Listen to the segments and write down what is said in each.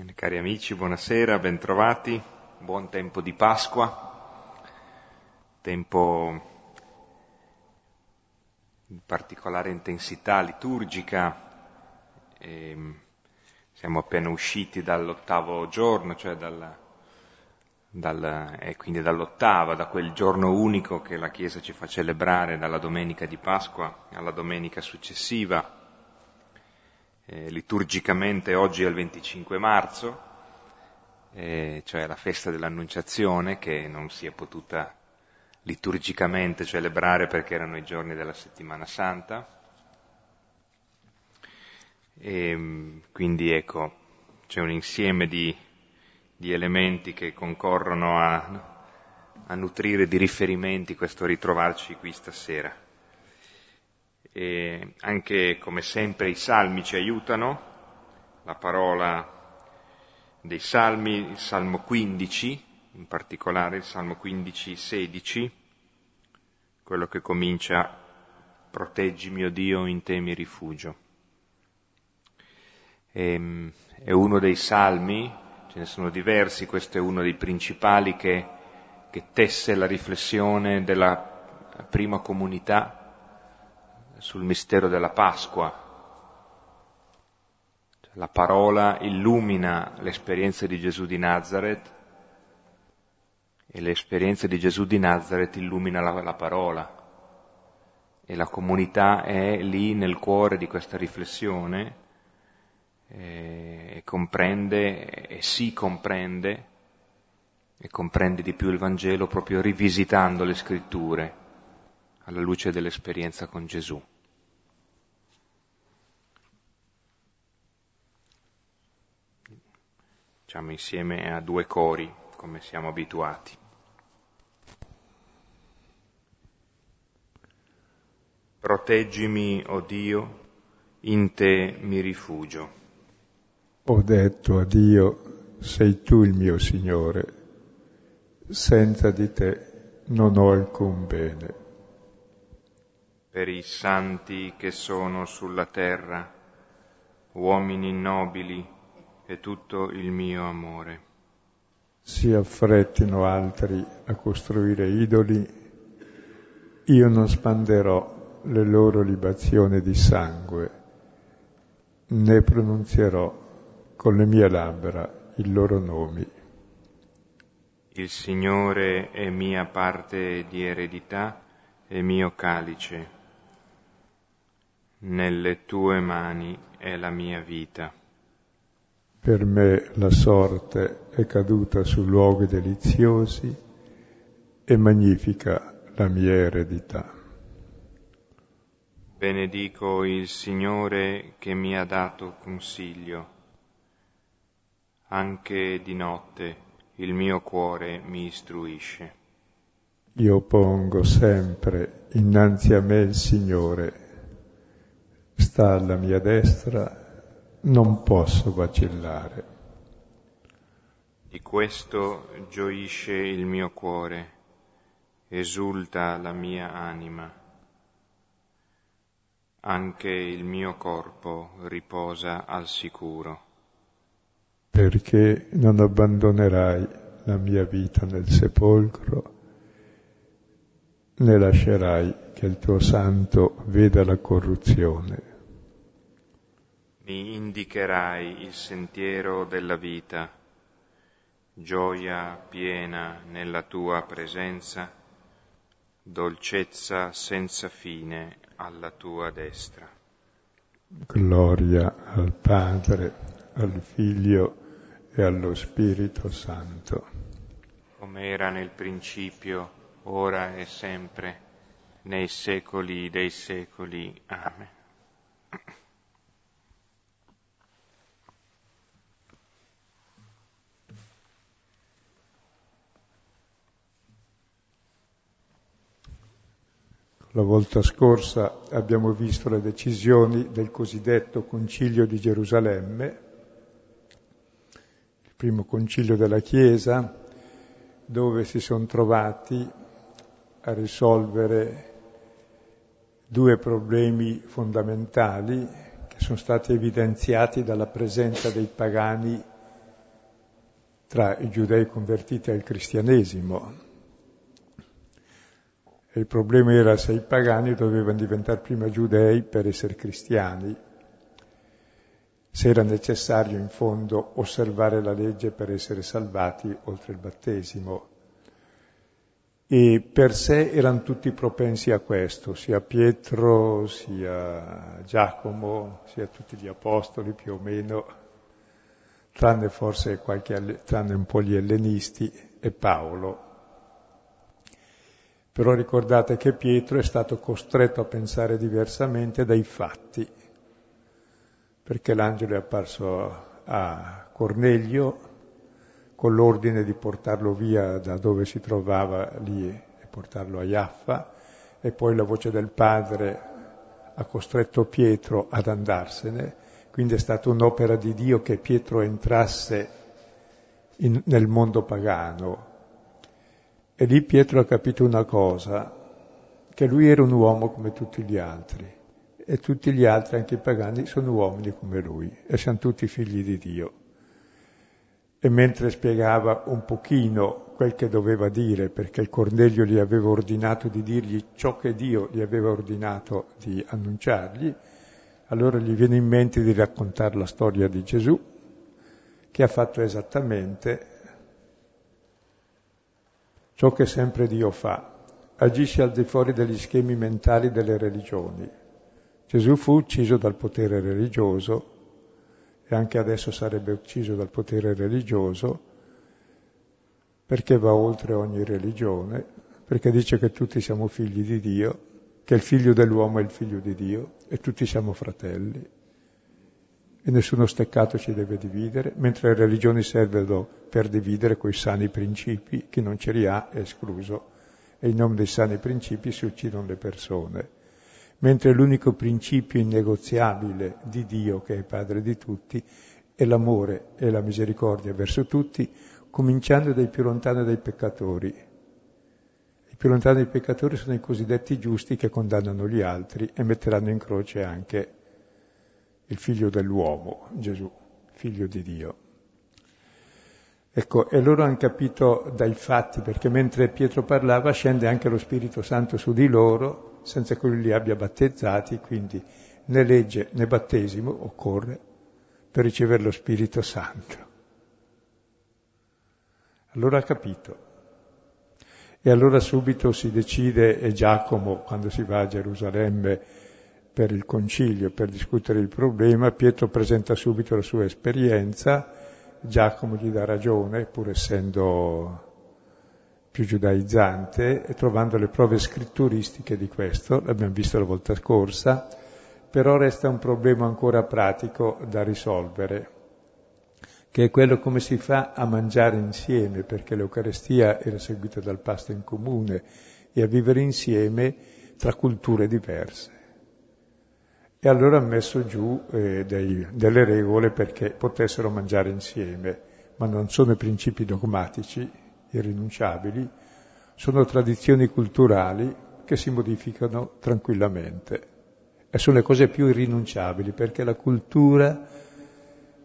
Bene, cari amici, buonasera, bentrovati, buon tempo di Pasqua, tempo di particolare intensità liturgica. E siamo appena usciti dall'ottavo giorno, cioè dal, dal, e quindi dall'ottava, da quel giorno unico che la Chiesa ci fa celebrare dalla domenica di Pasqua alla domenica successiva eh, liturgicamente oggi è il 25 marzo, eh, cioè la festa dell'Annunciazione che non si è potuta liturgicamente celebrare perché erano i giorni della settimana santa. E, quindi ecco, c'è un insieme di, di elementi che concorrono a, a nutrire di riferimenti questo ritrovarci qui stasera. E anche come sempre i salmi ci aiutano, la parola dei salmi, il salmo 15, in particolare il salmo 15, 16, quello che comincia proteggi mio Dio, in te mi rifugio. E, ehm, è uno dei salmi, ce ne sono diversi, questo è uno dei principali che, che tesse la riflessione della prima comunità sul mistero della Pasqua. La parola illumina l'esperienza di Gesù di Nazareth e l'esperienza di Gesù di Nazareth illumina la, la parola. E la comunità è lì nel cuore di questa riflessione e comprende e si comprende e comprende di più il Vangelo proprio rivisitando le scritture alla luce dell'esperienza con Gesù. Diciamo insieme a due cori, come siamo abituati. Proteggimi, o oh Dio, in te mi rifugio. Ho detto a Dio, sei tu il mio Signore, senza di te non ho alcun bene per i santi che sono sulla terra, uomini nobili e tutto il mio amore. Si affrettino altri a costruire idoli, io non spanderò le loro libazioni di sangue, né pronunzierò con le mie labbra i loro nomi. Il Signore è mia parte di eredità e mio calice nelle tue mani è la mia vita. Per me la sorte è caduta su luoghi deliziosi e magnifica la mia eredità. Benedico il Signore che mi ha dato consiglio. Anche di notte il mio cuore mi istruisce. Io pongo sempre innanzi a me il Signore sta alla mia destra, non posso vacillare. Di questo gioisce il mio cuore, esulta la mia anima. Anche il mio corpo riposa al sicuro. Perché non abbandonerai la mia vita nel sepolcro, né lascerai che il tuo santo veda la corruzione mi indicherai il sentiero della vita, gioia piena nella tua presenza, dolcezza senza fine alla tua destra. Gloria al Padre, al Figlio e allo Spirito Santo. Come era nel principio, ora e sempre, nei secoli dei secoli. Amen. La volta scorsa abbiamo visto le decisioni del cosiddetto Concilio di Gerusalemme, il primo concilio della Chiesa, dove si sono trovati a risolvere due problemi fondamentali che sono stati evidenziati dalla presenza dei pagani tra i giudei convertiti al cristianesimo. E il problema era se i pagani dovevano diventare prima giudei per essere cristiani, se era necessario in fondo osservare la legge per essere salvati oltre il battesimo. E per sé erano tutti propensi a questo, sia Pietro, sia Giacomo, sia tutti gli apostoli più o meno tranne forse qualche, tranne un po' gli ellenisti e Paolo. Però ricordate che Pietro è stato costretto a pensare diversamente dai fatti, perché l'angelo è apparso a Cornelio con l'ordine di portarlo via da dove si trovava lì e portarlo a Iaffa, e poi la voce del padre ha costretto Pietro ad andarsene quindi è stata un'opera di Dio che Pietro entrasse in, nel mondo pagano. E lì Pietro ha capito una cosa, che lui era un uomo come tutti gli altri e tutti gli altri, anche i pagani, sono uomini come lui e siamo tutti figli di Dio. E mentre spiegava un pochino quel che doveva dire, perché il Cornelio gli aveva ordinato di dirgli ciò che Dio gli aveva ordinato di annunciargli, allora gli viene in mente di raccontare la storia di Gesù, che ha fatto esattamente ciò che sempre Dio fa, agisce al di fuori degli schemi mentali delle religioni. Gesù fu ucciso dal potere religioso e anche adesso sarebbe ucciso dal potere religioso perché va oltre ogni religione, perché dice che tutti siamo figli di Dio che il figlio dell'uomo è il figlio di Dio e tutti siamo fratelli e nessuno steccato ci deve dividere, mentre le religioni servono per dividere quei sani principi, chi non ce li ha è escluso e in nome dei sani principi si uccidono le persone. Mentre l'unico principio innegoziabile di Dio, che è padre di tutti, è l'amore e la misericordia verso tutti, cominciando dai più lontani dei peccatori, più lontani dai peccatori sono i cosiddetti giusti che condannano gli altri e metteranno in croce anche il figlio dell'uomo, Gesù, figlio di Dio. Ecco, e loro hanno capito dai fatti, perché mentre Pietro parlava scende anche lo Spirito Santo su di loro, senza che lui li abbia battezzati, quindi né legge né battesimo occorre per ricevere lo Spirito Santo. Allora ha capito. E allora subito si decide, e Giacomo, quando si va a Gerusalemme per il concilio, per discutere il problema, Pietro presenta subito la sua esperienza, Giacomo gli dà ragione, pur essendo più giudaizzante, e trovando le prove scritturistiche di questo, l'abbiamo visto la volta scorsa, però resta un problema ancora pratico da risolvere che è quello come si fa a mangiare insieme, perché l'Eucarestia era seguita dal pasto in comune, e a vivere insieme tra culture diverse. E allora ha messo giù eh, dei, delle regole perché potessero mangiare insieme, ma non sono principi dogmatici, irrinunciabili, sono tradizioni culturali che si modificano tranquillamente. E sono le cose più irrinunciabili perché la cultura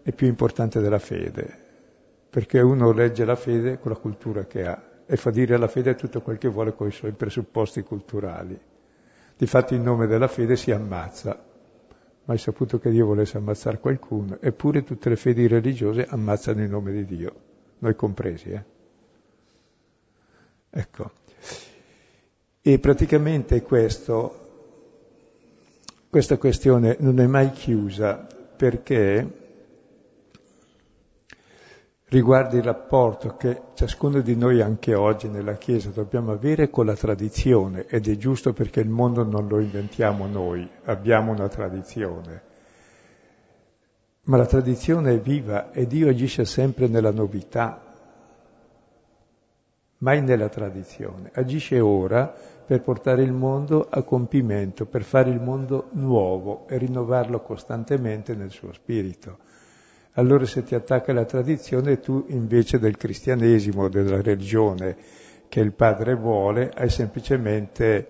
è più importante della fede, perché uno legge la fede con la cultura che ha e fa dire alla fede tutto quel che vuole con i suoi presupposti culturali. Difatti in nome della fede si ammazza, ma hai saputo che Dio volesse ammazzare qualcuno, eppure tutte le fedi religiose ammazzano in nome di Dio, noi compresi. Eh? Ecco. E praticamente questo, questa questione non è mai chiusa perché riguarda il rapporto che ciascuno di noi anche oggi nella Chiesa dobbiamo avere con la tradizione ed è giusto perché il mondo non lo inventiamo noi, abbiamo una tradizione. Ma la tradizione è viva e Dio agisce sempre nella novità, mai nella tradizione. Agisce ora per portare il mondo a compimento, per fare il mondo nuovo e rinnovarlo costantemente nel suo spirito allora se ti attacca la tradizione tu invece del cristianesimo, della religione che il padre vuole, hai semplicemente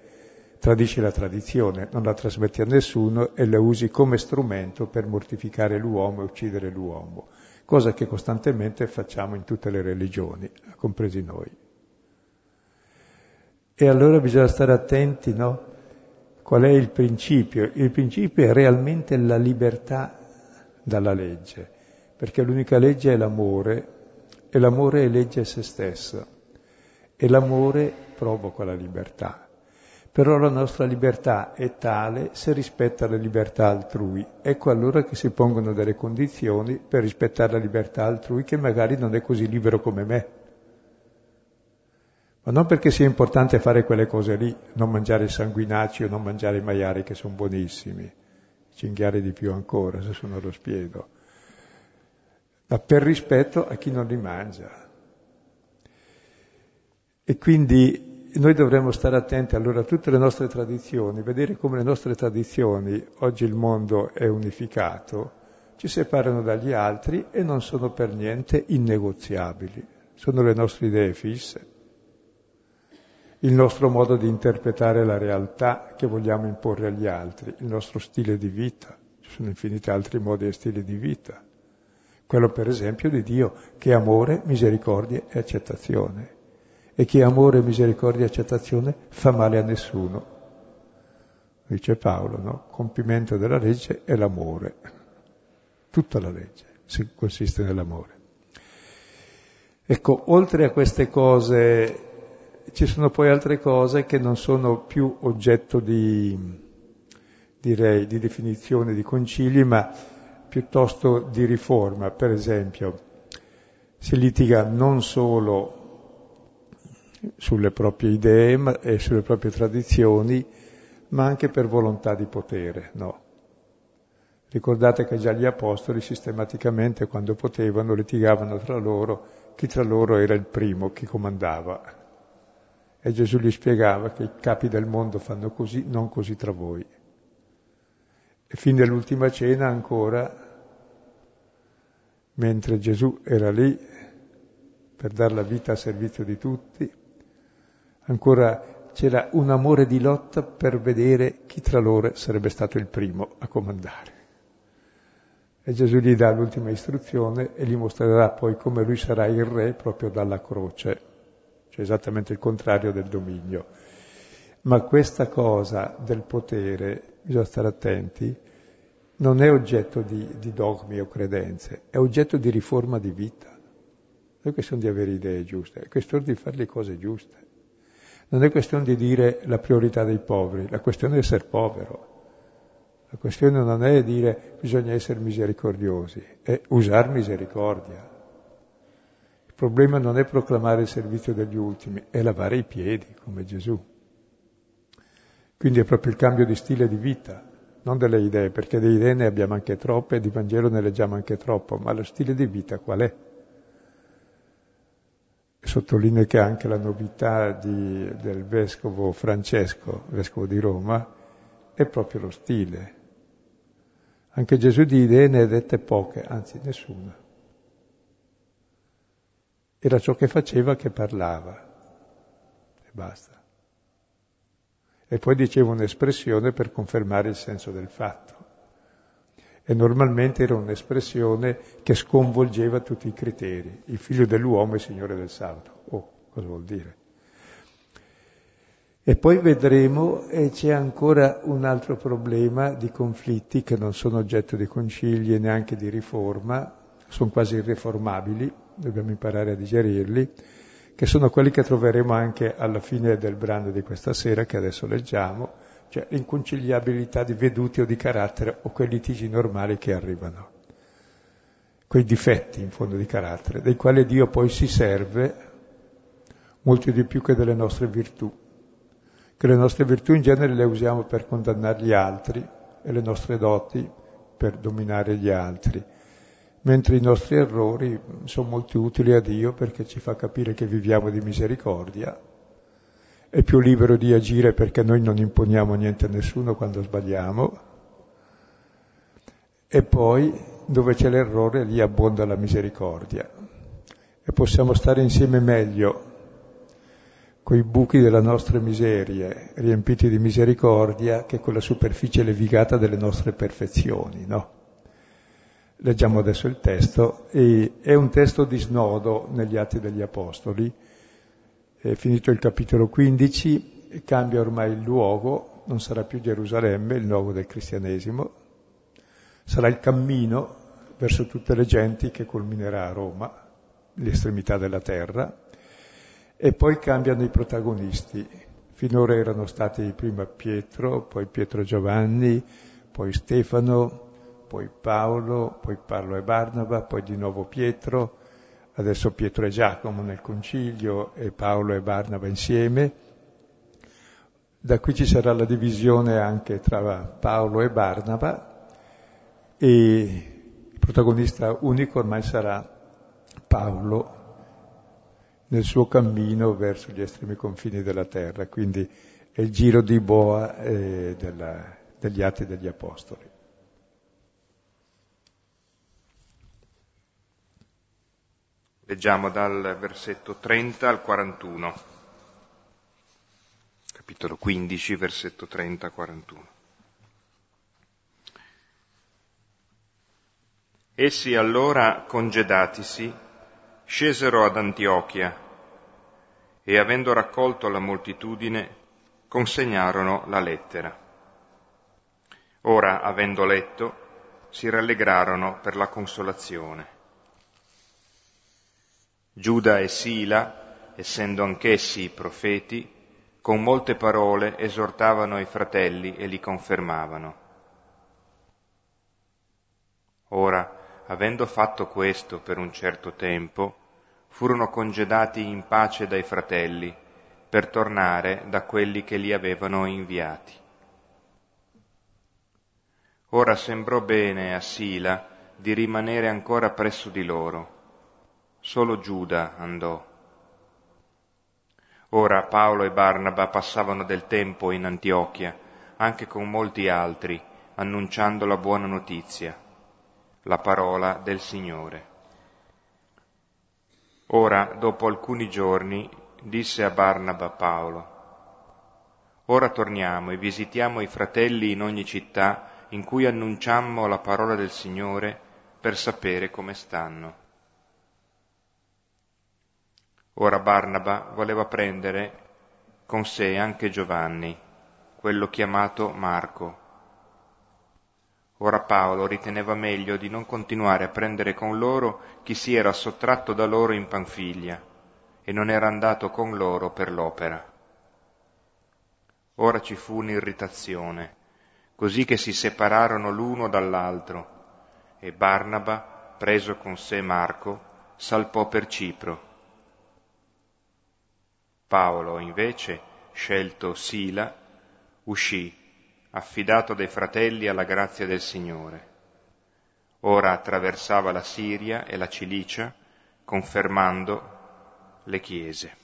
tradisci la tradizione, non la trasmetti a nessuno e la usi come strumento per mortificare l'uomo e uccidere l'uomo. cosa che costantemente facciamo in tutte le religioni, compresi noi. E allora bisogna stare attenti, no? Qual è il principio? Il principio è realmente la libertà dalla legge, perché l'unica legge è l'amore e l'amore è legge a se stessa e l'amore provoca la libertà. Però la nostra libertà è tale se rispetta la libertà altrui. Ecco allora che si pongono delle condizioni per rispettare la libertà altrui che magari non è così libero come me. Ma non perché sia importante fare quelle cose lì, non mangiare i sanguinacci o non mangiare i maiali che sono buonissimi, cinghiare di più ancora se sono allo spiedo, ma per rispetto a chi non li mangia. E quindi noi dovremmo stare attenti allora a tutte le nostre tradizioni, vedere come le nostre tradizioni, oggi il mondo è unificato, ci separano dagli altri e non sono per niente innegoziabili, sono le nostre idee fisse, il nostro modo di interpretare la realtà che vogliamo imporre agli altri, il nostro stile di vita, ci sono infiniti altri modi e stili di vita, quello per esempio di Dio che è amore, misericordia e accettazione e ha amore, misericordia e accettazione fa male a nessuno. Dice Paolo, no? Compimento della legge è l'amore. Tutta la legge consiste nell'amore. Ecco, oltre a queste cose ci sono poi altre cose che non sono più oggetto di, direi, di definizione di concili, ma piuttosto di riforma. Per esempio, si litiga non solo sulle proprie idee e sulle proprie tradizioni, ma anche per volontà di potere, no. Ricordate che già gli apostoli sistematicamente, quando potevano, litigavano tra loro, chi tra loro era il primo, chi comandava. E Gesù gli spiegava che i capi del mondo fanno così, non così tra voi. E fin dell'ultima cena ancora, mentre Gesù era lì per dare la vita a servizio di tutti, Ancora c'era un amore di lotta per vedere chi tra loro sarebbe stato il primo a comandare. E Gesù gli dà l'ultima istruzione e gli mostrerà poi come lui sarà il re proprio dalla croce, cioè esattamente il contrario del dominio. Ma questa cosa del potere, bisogna stare attenti, non è oggetto di, di dogmi o credenze, è oggetto di riforma di vita. Non è questione di avere idee giuste, è questione di fare le cose giuste. Non è questione di dire la priorità dei poveri, la questione è essere povero. La questione non è dire bisogna essere misericordiosi, è usare misericordia. Il problema non è proclamare il servizio degli ultimi, è lavare i piedi come Gesù. Quindi è proprio il cambio di stile di vita, non delle idee, perché di idee ne abbiamo anche troppe di Vangelo ne leggiamo anche troppo, ma lo stile di vita qual è? Sottolineo che anche la novità di, del vescovo Francesco, vescovo di Roma, è proprio lo stile. Anche Gesù di idee ne dette poche, anzi nessuna. Era ciò che faceva che parlava e basta. E poi diceva un'espressione per confermare il senso del fatto e normalmente era un'espressione che sconvolgeva tutti i criteri. Il figlio dell'uomo è signore del sabato. Oh, cosa vuol dire? E poi vedremo, e c'è ancora un altro problema di conflitti che non sono oggetto di concili e neanche di riforma, sono quasi irreformabili, dobbiamo imparare a digerirli, che sono quelli che troveremo anche alla fine del brano di questa sera che adesso leggiamo, cioè l'inconciliabilità di veduti o di carattere o quei litigi normali che arrivano, quei difetti in fondo di carattere, dei quali Dio poi si serve molto di più che delle nostre virtù, che le nostre virtù in genere le usiamo per condannare gli altri e le nostre doti per dominare gli altri, mentre i nostri errori sono molto utili a Dio perché ci fa capire che viviamo di misericordia. È più libero di agire perché noi non imponiamo niente a nessuno quando sbagliamo. E poi dove c'è l'errore lì abbonda la misericordia. E possiamo stare insieme meglio coi buchi delle nostre miserie riempiti di misericordia che con la superficie levigata delle nostre perfezioni, no? Leggiamo adesso il testo, è un testo di snodo negli Atti degli Apostoli. È finito il capitolo 15, cambia ormai il luogo, non sarà più Gerusalemme, il luogo del cristianesimo, sarà il cammino verso tutte le genti che culminerà a Roma, l'estremità della terra, e poi cambiano i protagonisti. Finora erano stati prima Pietro, poi Pietro Giovanni, poi Stefano, poi Paolo, poi Paolo e Barnaba, poi di nuovo Pietro, adesso Pietro e Giacomo nel concilio e Paolo e Barnaba insieme. Da qui ci sarà la divisione anche tra Paolo e Barnaba e il protagonista unico ormai sarà Paolo nel suo cammino verso gli estremi confini della terra, quindi è il giro di boa eh, della, degli atti degli apostoli. Leggiamo dal versetto 30 al 41, capitolo 15, versetto 30 al 41. Essi allora, congedatisi, scesero ad Antiochia e, avendo raccolto la moltitudine, consegnarono la lettera. Ora, avendo letto, si rallegrarono per la consolazione. Giuda e Sila, essendo anch'essi profeti, con molte parole esortavano i fratelli e li confermavano. Ora, avendo fatto questo per un certo tempo, furono congedati in pace dai fratelli per tornare da quelli che li avevano inviati. Ora sembrò bene a Sila di rimanere ancora presso di loro solo Giuda andò. Ora Paolo e Barnaba passavano del tempo in Antiochia, anche con molti altri, annunciando la buona notizia, la parola del Signore. Ora, dopo alcuni giorni, disse a Barnaba Paolo, Ora torniamo e visitiamo i fratelli in ogni città in cui annunciammo la parola del Signore per sapere come stanno. Ora Barnaba voleva prendere con sé anche Giovanni, quello chiamato Marco. Ora Paolo riteneva meglio di non continuare a prendere con loro chi si era sottratto da loro in Panfiglia e non era andato con loro per l'opera. Ora ci fu un'irritazione, così che si separarono l'uno dall'altro e Barnaba, preso con sé Marco, salpò per Cipro Paolo, invece, scelto Sila, uscì, affidato dai fratelli alla grazia del Signore. Ora attraversava la Siria e la Cilicia, confermando le chiese.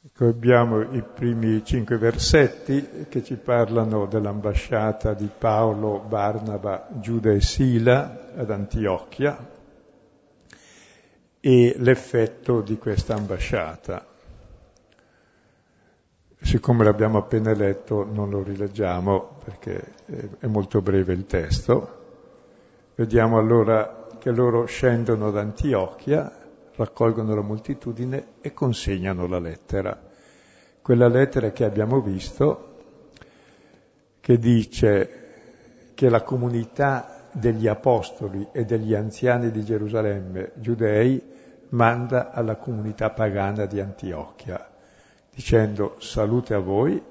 Ecco, abbiamo i primi cinque versetti che ci parlano dell'ambasciata di Paolo, Barnaba, Giuda e Sila ad Antiochia, e l'effetto di questa ambasciata. Siccome l'abbiamo appena letto non lo rileggiamo perché è molto breve il testo. Vediamo allora che loro scendono ad Antiochia, raccolgono la moltitudine e consegnano la lettera. Quella lettera che abbiamo visto, che dice che la comunità degli apostoli e degli anziani di Gerusalemme, giudei, manda alla comunità pagana di Antiochia, dicendo salute a voi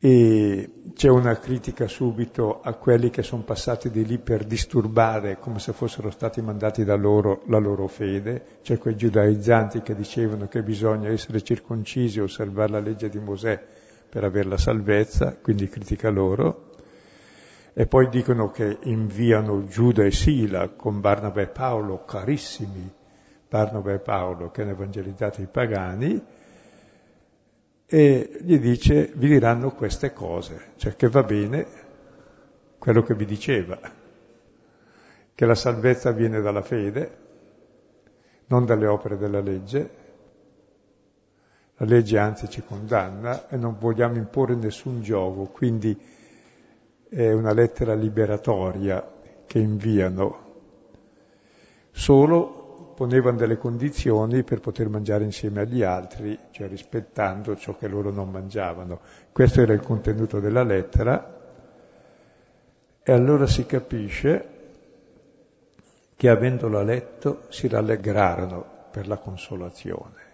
e c'è una critica subito a quelli che sono passati di lì per disturbare come se fossero stati mandati da loro la loro fede, c'è quei giudaizzanti che dicevano che bisogna essere circoncisi osservare la legge di Mosè per avere la salvezza, quindi critica loro. E poi dicono che inviano Giuda e Sila con Barnaba e Paolo, carissimi Barnaba e Paolo che hanno evangelizzato i pagani, e gli dice vi diranno queste cose, cioè che va bene quello che vi diceva, che la salvezza viene dalla fede, non dalle opere della legge, La legge anzi ci condanna e non vogliamo imporre nessun gioco, quindi è una lettera liberatoria che inviano. Solo ponevano delle condizioni per poter mangiare insieme agli altri, cioè rispettando ciò che loro non mangiavano. Questo era il contenuto della lettera e allora si capisce che avendolo letto si rallegrarono per la consolazione.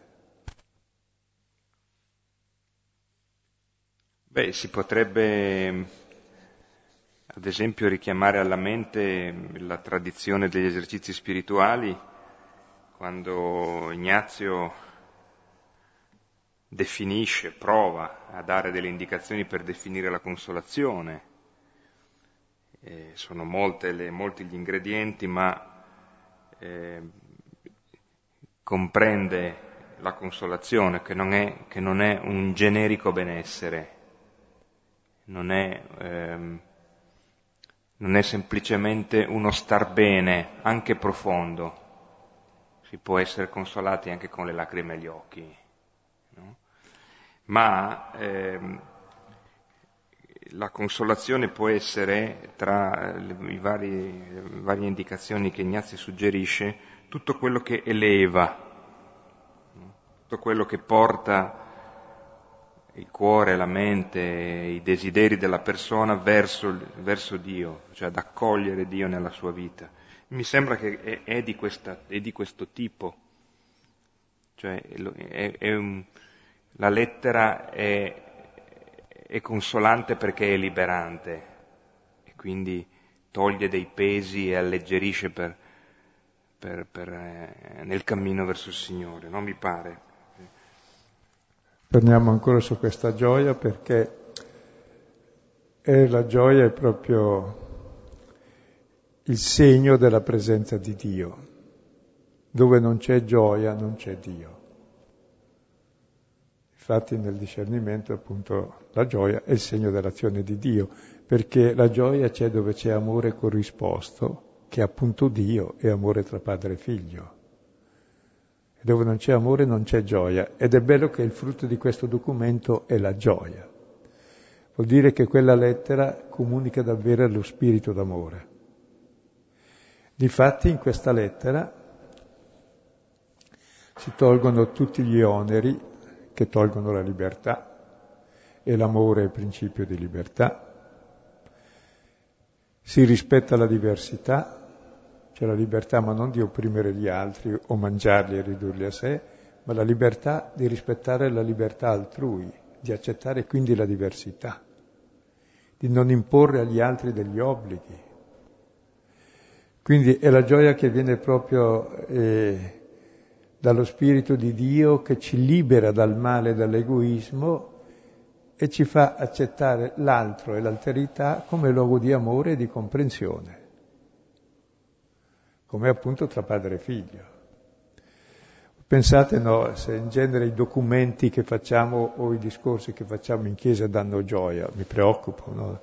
Beh, si potrebbe ad esempio richiamare alla mente la tradizione degli esercizi spirituali, quando Ignazio definisce, prova a dare delle indicazioni per definire la consolazione. Eh, sono le, molti gli ingredienti, ma eh, comprende la consolazione, che non, è, che non è un generico benessere, non è, ehm, non è semplicemente uno star bene, anche profondo. Si può essere consolati anche con le lacrime agli occhi. No? Ma ehm, la consolazione può essere, tra le, vari, le varie indicazioni che Ignazio suggerisce, tutto quello che eleva, tutto quello che porta il cuore, la mente, i desideri della persona verso, verso Dio, cioè ad accogliere Dio nella sua vita. Mi sembra che è, è, di, questa, è di, questo tipo, cioè è, un, la lettera è, consolante perché è liberante e quindi toglie dei pesi e alleggerisce per, per, per, eh, nel cammino verso il Signore, non mi pare? Torniamo ancora su questa gioia perché è la gioia è proprio il segno della presenza di Dio. Dove non c'è gioia non c'è Dio. Infatti nel discernimento appunto la gioia è il segno dell'azione di Dio, perché la gioia c'è dove c'è amore corrisposto, che è appunto Dio e amore tra padre e figlio dove non c'è amore non c'è gioia ed è bello che il frutto di questo documento è la gioia. Vuol dire che quella lettera comunica davvero lo spirito d'amore. Difatti in questa lettera si tolgono tutti gli oneri che tolgono la libertà e l'amore è il principio di libertà. Si rispetta la diversità, c'è la libertà ma non di opprimere gli altri o mangiarli e ridurli a sé, ma la libertà di rispettare la libertà altrui, di accettare quindi la diversità, di non imporre agli altri degli obblighi. Quindi è la gioia che viene proprio eh, dallo Spirito di Dio che ci libera dal male e dall'egoismo e ci fa accettare l'altro e l'alterità come luogo di amore e di comprensione come appunto tra padre e figlio. Pensate no, se in genere i documenti che facciamo o i discorsi che facciamo in chiesa danno gioia, mi preoccupo. No?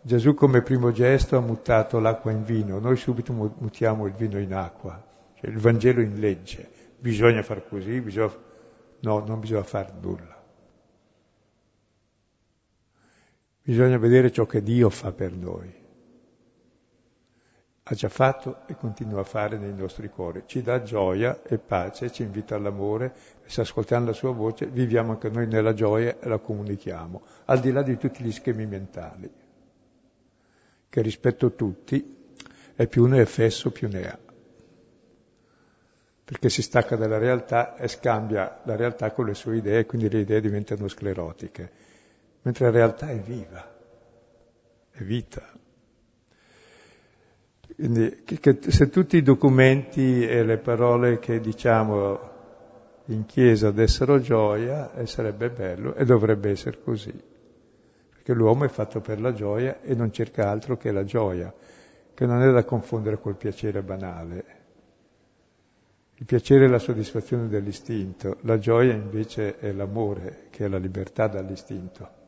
Gesù come primo gesto ha mutato l'acqua in vino, noi subito mutiamo il vino in acqua, cioè il Vangelo in legge, bisogna far così, bisogna... no, non bisogna fare nulla. Bisogna vedere ciò che Dio fa per noi ha già fatto e continua a fare nei nostri cuori. Ci dà gioia e pace, ci invita all'amore e se ascoltiamo la sua voce viviamo anche noi nella gioia e la comunichiamo, al di là di tutti gli schemi mentali, che rispetto a tutti e più ne è fesso più ne ha. Perché si stacca dalla realtà e scambia la realtà con le sue idee, quindi le idee diventano sclerotiche, mentre la realtà è viva, è vita. Quindi che, se tutti i documenti e le parole che diciamo in chiesa dessero gioia, eh, sarebbe bello e dovrebbe essere così. Perché l'uomo è fatto per la gioia e non cerca altro che la gioia, che non è da confondere col piacere banale. Il piacere è la soddisfazione dell'istinto, la gioia invece è l'amore, che è la libertà dall'istinto.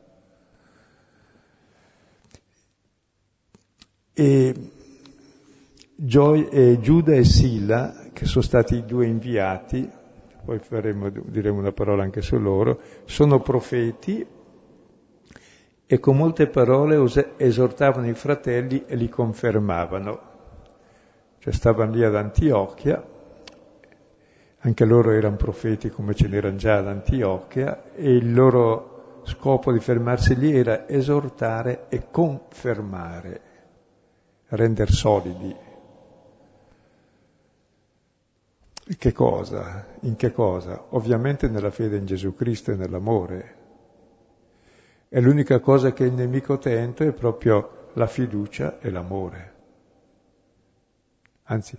E Gio- eh, Giuda e Sila, che sono stati i due inviati, poi faremo, diremo una parola anche su loro, sono profeti e con molte parole esortavano i fratelli e li confermavano. Cioè stavano lì ad Antiochia, anche loro erano profeti come ce n'erano già ad Antiochia, e il loro scopo di fermarsi lì era esortare e confermare, rendere solidi. Che cosa? In che cosa? Ovviamente nella fede in Gesù Cristo e nell'amore. E l'unica cosa che il nemico tenta è proprio la fiducia e l'amore. Anzi,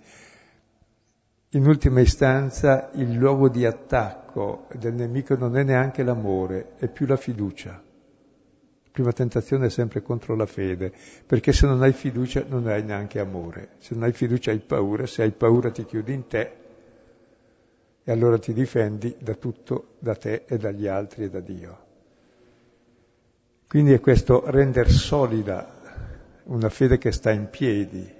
in ultima istanza il luogo di attacco del nemico non è neanche l'amore, è più la fiducia. La prima tentazione è sempre contro la fede, perché se non hai fiducia non hai neanche amore. Se non hai fiducia hai paura, se hai paura ti chiudi in te e allora ti difendi da tutto, da te e dagli altri e da Dio. Quindi è questo rendere solida una fede che sta in piedi,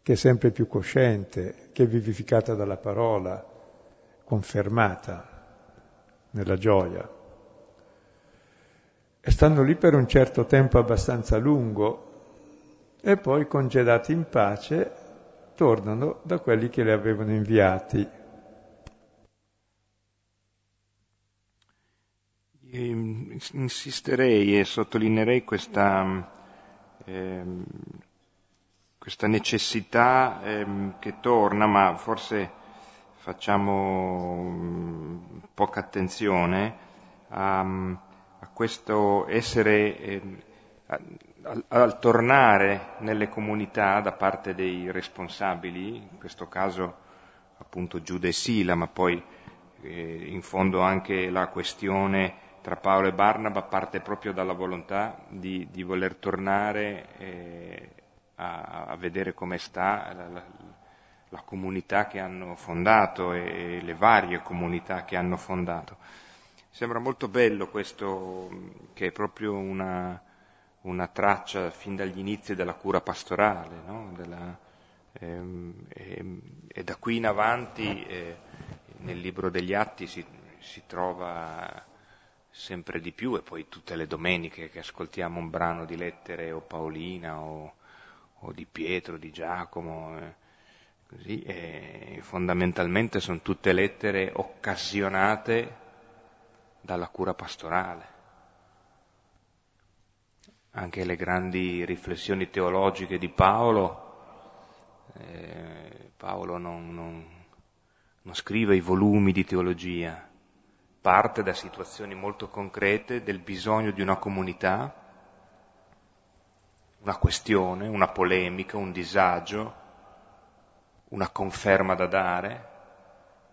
che è sempre più cosciente, che è vivificata dalla parola, confermata nella gioia. E stanno lì per un certo tempo abbastanza lungo e poi, congedati in pace, tornano da quelli che li avevano inviati. insisterei e sottolineerei questa, eh, questa necessità eh, che torna, ma forse facciamo mh, poca attenzione a, a questo essere, eh, al, al tornare nelle comunità da parte dei responsabili, in questo caso appunto Giuda e Sila, ma poi eh, in fondo anche la questione tra Paolo e Barnaba parte proprio dalla volontà di, di voler tornare eh, a, a, vedere come sta la, la, la, comunità che hanno fondato e, e le varie comunità che hanno fondato. Sembra molto bello questo, che è proprio una, una traccia fin dagli inizi della cura pastorale, no? della, ehm, e, e, da qui in avanti eh, nel libro degli Atti si, si trova sempre di più e poi tutte le domeniche che ascoltiamo un brano di lettere o Paolina o, o di Pietro, di Giacomo, eh, così, e fondamentalmente sono tutte lettere occasionate dalla cura pastorale. Anche le grandi riflessioni teologiche di Paolo, eh, Paolo non, non, non scrive i volumi di teologia, parte da situazioni molto concrete del bisogno di una comunità, una questione, una polemica, un disagio, una conferma da dare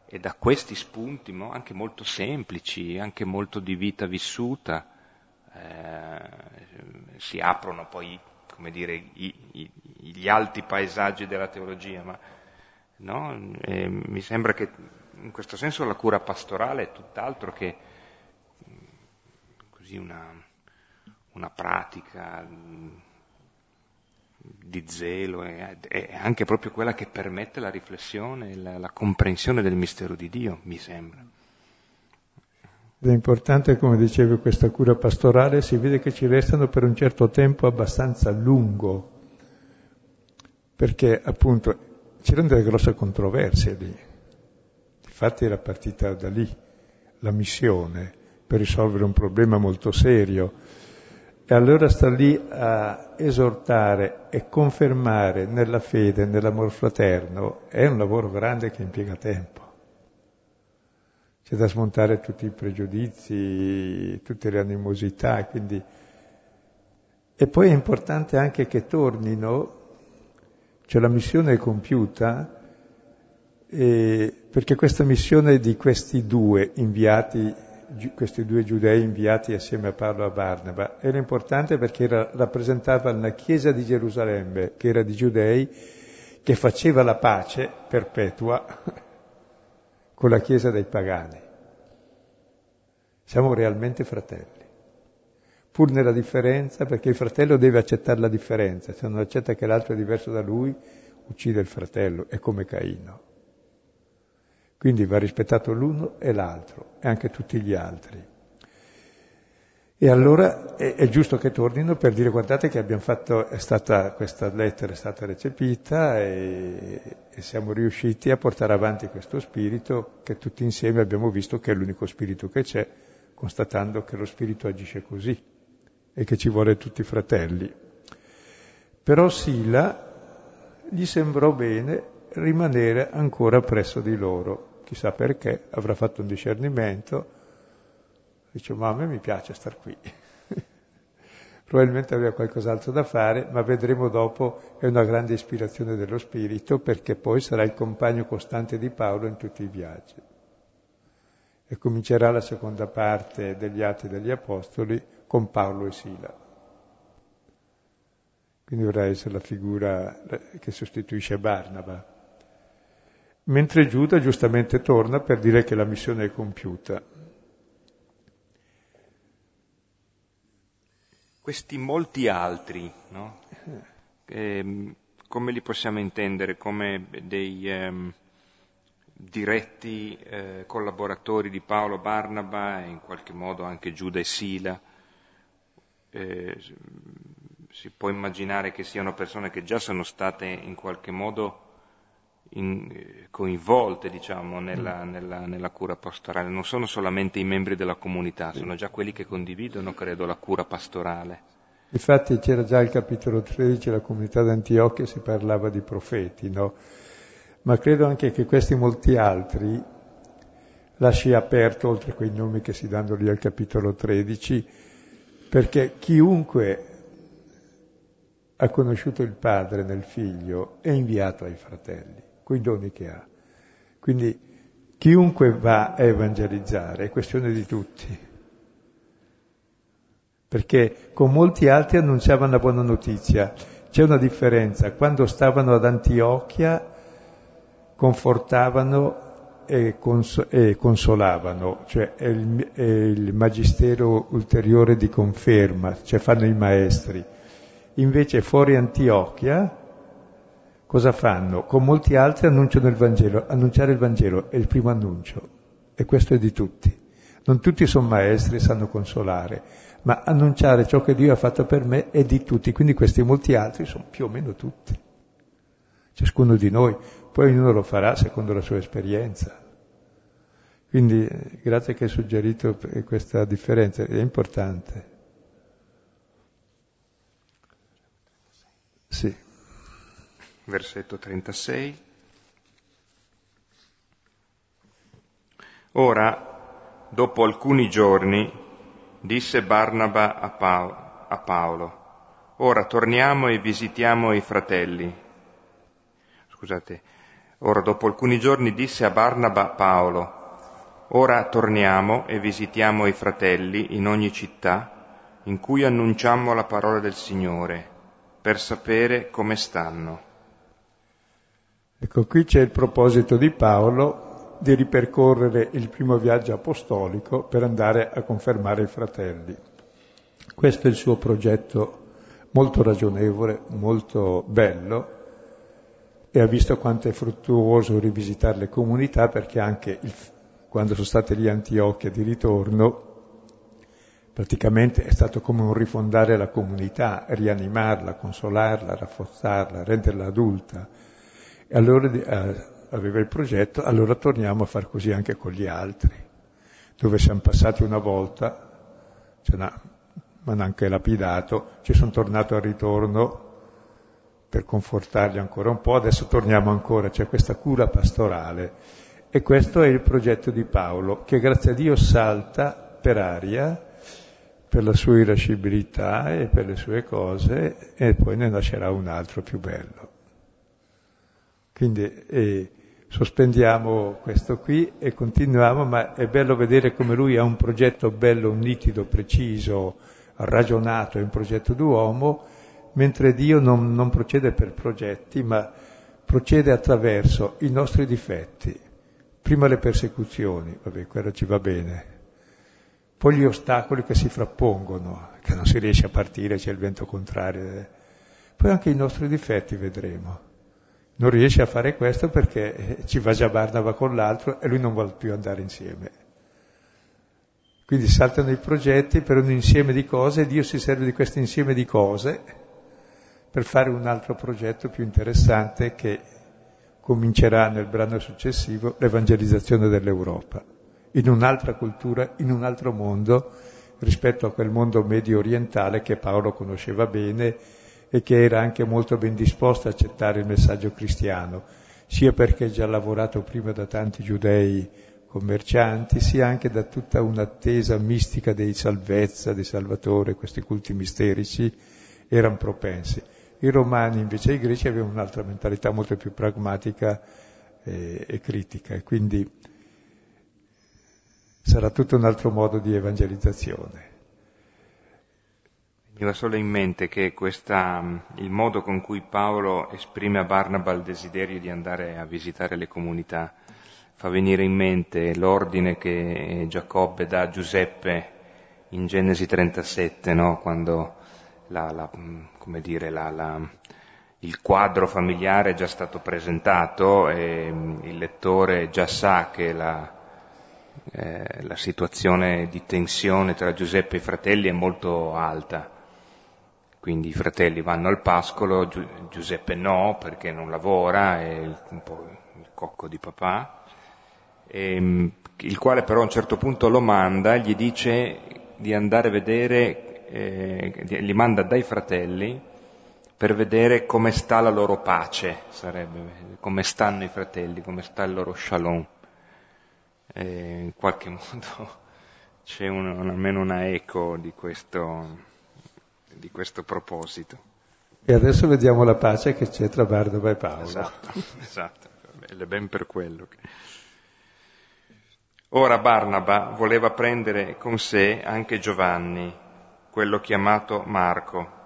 e da questi spunti, anche molto semplici, anche molto di vita vissuta, si aprono poi, come dire, i, i, gli alti paesaggi della teologia, ma no? eh, mi sembra che in questo senso la cura pastorale è tutt'altro che così una, una pratica di zelo, è, è, anche proprio quella che permette la riflessione, la, la comprensione del mistero di Dio, mi sembra. È importante, come dicevo, questa cura pastorale, si vede che ci restano per un certo tempo abbastanza lungo, perché appunto c'erano delle grosse controversie lì. Infatti era partita da lì la missione per risolvere un problema molto serio. E allora sta lì a esortare e confermare nella fede, nell'amor fraterno, è un lavoro grande che impiega tempo. C'è da smontare tutti i pregiudizi, tutte le animosità, quindi... E poi è importante anche che tornino, cioè la missione è compiuta, e perché questa missione di questi due inviati, questi due giudei inviati assieme a Paolo a Barnaba, era importante perché era, rappresentava la Chiesa di Gerusalemme, che era di giudei, che faceva la pace perpetua con la Chiesa dei pagani. Siamo realmente fratelli, pur nella differenza, perché il fratello deve accettare la differenza, se non accetta che l'altro è diverso da lui, uccide il fratello, è come Caino. Quindi va rispettato l'uno e l'altro, e anche tutti gli altri. E allora è, è, giusto che tornino per dire guardate che abbiamo fatto, stata, questa lettera è stata recepita e, e, siamo riusciti a portare avanti questo spirito che tutti insieme abbiamo visto che è l'unico spirito che c'è, constatando che lo spirito agisce così e che ci vuole tutti fratelli. Però Sila gli sembrò bene rimanere ancora presso di loro, chissà perché, avrà fatto un discernimento Dice, ma a me mi piace star qui. Probabilmente aveva qualcos'altro da fare, ma vedremo dopo, è una grande ispirazione dello Spirito, perché poi sarà il compagno costante di Paolo in tutti i viaggi. E comincerà la seconda parte degli Atti degli Apostoli con Paolo e Sila. Quindi vorrà essere la figura che sostituisce Barnaba. Mentre Giuda giustamente torna per dire che la missione è compiuta. Questi molti altri, no? eh, come li possiamo intendere? Come dei ehm, diretti eh, collaboratori di Paolo Barnaba e in qualche modo anche Giuda e Sila? Eh, si può immaginare che siano persone che già sono state in qualche modo in, coinvolte diciamo, nella, mm. nella, nella, cura pastorale, non sono solamente i membri della comunità, sono già quelli che condividono, credo, la cura pastorale. Infatti c'era già il capitolo 13, la comunità d'Antiochia, si parlava di profeti, no? Ma credo anche che questi molti altri lasci aperto, oltre a quei nomi che si danno lì al capitolo 13, perché chiunque ha conosciuto il Padre nel Figlio è inviato ai fratelli coi doni che ha. Quindi chiunque va a evangelizzare è questione di tutti. Perché con molti altri annunciavano la buona notizia. C'è una differenza. Quando stavano ad Antiochia confortavano e, cons- e consolavano, cioè è il, è il magistero ulteriore di conferma, cioè fanno i maestri. Invece fuori Antiochia cosa fanno? Con molti altri annunciano il Vangelo. Annunciare il Vangelo è il primo annuncio e questo è di tutti. Non tutti sono maestri e sanno consolare, ma annunciare ciò che Dio ha fatto per me è di tutti, quindi questi molti altri sono più o meno tutti. Ciascuno di noi, poi ognuno lo farà secondo la sua esperienza. Quindi grazie che hai suggerito questa differenza, è importante. Sì versetto 36. Ora, dopo alcuni giorni, disse Barnaba a, pa- a Paolo, ora torniamo e visitiamo i fratelli. Scusate, ora dopo alcuni giorni disse a Barnaba Paolo, ora torniamo e visitiamo i fratelli in ogni città in cui annunciamo la parola del Signore, per sapere come stanno. Ecco, qui c'è il proposito di Paolo di ripercorrere il primo viaggio apostolico per andare a confermare i fratelli. Questo è il suo progetto molto ragionevole, molto bello e ha visto quanto è fruttuoso rivisitare le comunità perché anche il, quando sono state lì a Antiochia di ritorno praticamente è stato come un rifondare la comunità, rianimarla, consolarla, rafforzarla, renderla adulta e allora eh, aveva il progetto, allora torniamo a far così anche con gli altri, dove siamo passati una volta, ce n'ha, ma anche lapidato, ci sono tornato al ritorno per confortarli ancora un po', adesso torniamo ancora, c'è questa cura pastorale. E questo è il progetto di Paolo, che grazie a Dio salta per aria, per la sua irascibilità e per le sue cose, e poi ne nascerà un altro più bello. Quindi eh, sospendiamo questo qui e continuiamo, ma è bello vedere come lui ha un progetto bello, nitido, preciso, ragionato, è un progetto d'uomo, mentre Dio non, non procede per progetti, ma procede attraverso i nostri difetti. Prima le persecuzioni, vabbè, quello ci va bene. Poi gli ostacoli che si frappongono, che non si riesce a partire, c'è il vento contrario. Poi anche i nostri difetti vedremo non riesce a fare questo perché ci va già Barnaba con l'altro e lui non vuole più andare insieme. Quindi saltano i progetti per un insieme di cose e Dio si serve di questo insieme di cose per fare un altro progetto più interessante che comincerà nel brano successivo, l'evangelizzazione dell'Europa, in un'altra cultura, in un altro mondo rispetto a quel mondo medio orientale che Paolo conosceva bene e che era anche molto ben disposto a accettare il messaggio cristiano, sia perché già lavorato prima da tanti giudei commercianti, sia anche da tutta un'attesa mistica dei salvezza, dei salvatore, questi culti misterici erano propensi. I romani invece i greci avevano un'altra mentalità molto più pragmatica e, e critica e quindi sarà tutto un altro modo di evangelizzazione. Mi va solo in mente che questa, il modo con cui Paolo esprime a Barnaba il desiderio di andare a visitare le comunità fa venire in mente l'ordine che Giacobbe dà a Giuseppe in Genesi 37, no? quando la, la, dire, la, il quadro familiare è già stato presentato e il lettore già sa che la, eh, la situazione di tensione tra Giuseppe e i fratelli è molto alta quindi i fratelli vanno al pascolo, Gi- Giuseppe no perché non lavora, è un po' il cocco di papà, e, ehm, il quale però a un certo punto lo manda, gli dice di andare a vedere, eh, li manda dai fratelli per vedere come sta la loro pace, sarebbe, come stanno i fratelli, come sta il loro shalom. E in qualche modo c'è un, almeno una eco di questo, di questo proposito. E adesso vediamo la pace che c'è tra Barnaba e Paolo. Esatto, esatto, è ben per quello. Ora Barnaba voleva prendere con sé anche Giovanni, quello chiamato Marco.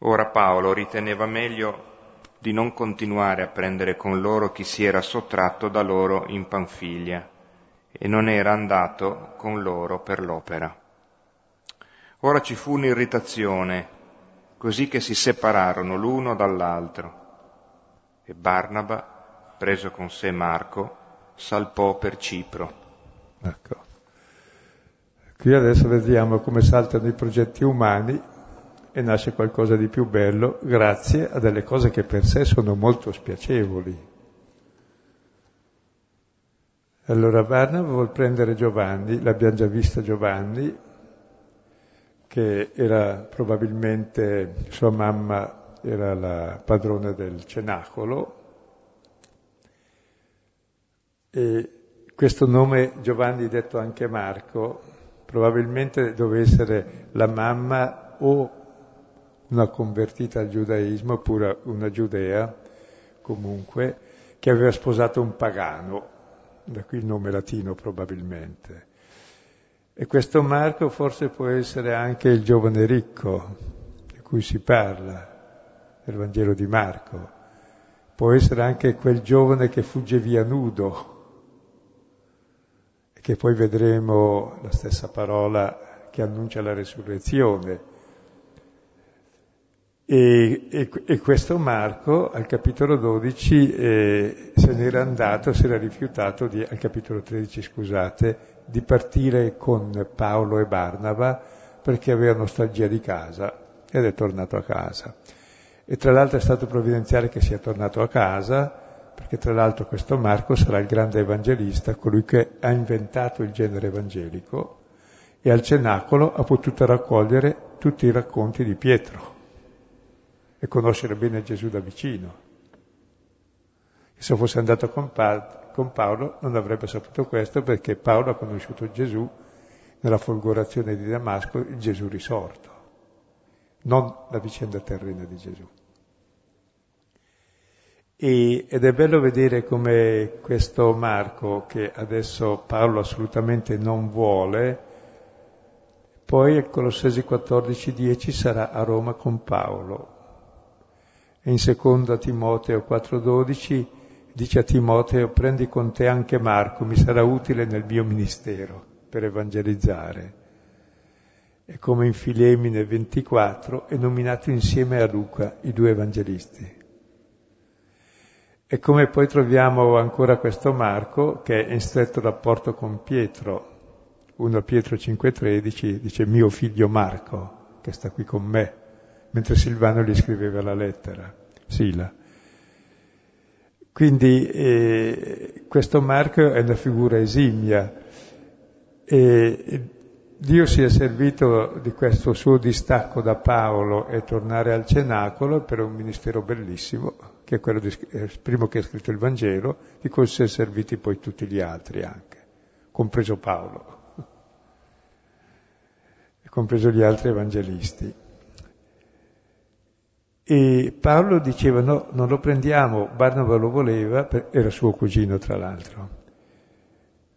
Ora Paolo riteneva meglio di non continuare a prendere con loro chi si era sottratto da loro in Panfilia e non era andato con loro per l'opera. Ora ci fu un'irritazione, così che si separarono l'uno dall'altro. E Barnaba, preso con sé Marco, salpò per Cipro. Ecco. Qui adesso vediamo come saltano i progetti umani e nasce qualcosa di più bello grazie a delle cose che per sé sono molto spiacevoli. Allora Barnaba vuol prendere Giovanni, l'abbiamo già visto Giovanni, che era probabilmente, sua mamma era la padrona del cenacolo, e questo nome Giovanni, detto anche Marco, probabilmente doveva essere la mamma o una convertita al giudaismo, oppure una giudea, comunque, che aveva sposato un pagano, da qui il nome latino probabilmente. E questo Marco forse può essere anche il giovane ricco di cui si parla nel Vangelo di Marco. Può essere anche quel giovane che fugge via nudo, e che poi vedremo la stessa parola che annuncia la resurrezione. E, e, e questo Marco al capitolo 12 eh, se n'era andato, si era rifiutato di, al capitolo 13 scusate, di partire con Paolo e Barnaba perché aveva nostalgia di casa ed è tornato a casa. E tra l'altro è stato provvidenziale che sia tornato a casa, perché tra l'altro questo Marco sarà il grande evangelista, colui che ha inventato il genere evangelico e al cenacolo ha potuto raccogliere tutti i racconti di Pietro e conoscere bene Gesù da vicino. Se fosse andato con, pa- con Paolo non avrebbe saputo questo perché Paolo ha conosciuto Gesù nella folgorazione di Damasco, il Gesù risorto, non la vicenda terrena di Gesù. E, ed è bello vedere come questo Marco, che adesso Paolo assolutamente non vuole, poi a Colossesi 14.10 sarà a Roma con Paolo. E in seconda Timoteo 4.12 dice a Timoteo, prendi con te anche Marco, mi sarà utile nel mio ministero per evangelizzare. E come in Filemine 24 è nominato insieme a Luca i due evangelisti. E come poi troviamo ancora questo Marco che è in stretto rapporto con Pietro. 1 Pietro 5,13 dice mio figlio Marco, che sta qui con me, mentre Silvano gli scriveva la lettera, Sila. Quindi eh, questo Marco è una figura esimia e Dio si è servito di questo suo distacco da Paolo e tornare al cenacolo per un ministero bellissimo, che è quello di, è il primo che ha scritto il Vangelo, di cui si è serviti poi tutti gli altri anche, compreso Paolo, compreso gli altri evangelisti. E Paolo diceva no, non lo prendiamo, Barnaba lo voleva, era suo cugino tra l'altro,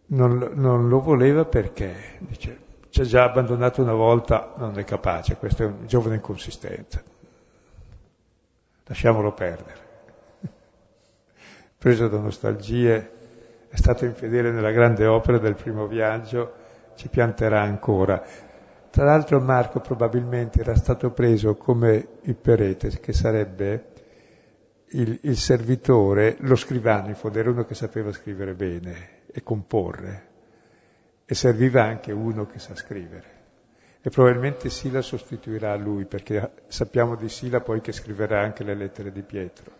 non, non lo voleva perché, dice, ci ha già abbandonato una volta, non è capace, questo è un giovane inconsistente. Lasciamolo perdere. Preso da nostalgie, è stato infedele nella grande opera del primo viaggio, ci pianterà ancora. Tra l'altro Marco probabilmente era stato preso come il perete, che sarebbe il, il servitore, lo scrivano in fondo, era uno che sapeva scrivere bene e comporre, e serviva anche uno che sa scrivere. E probabilmente Sila sostituirà lui, perché sappiamo di Sila poi che scriverà anche le lettere di Pietro.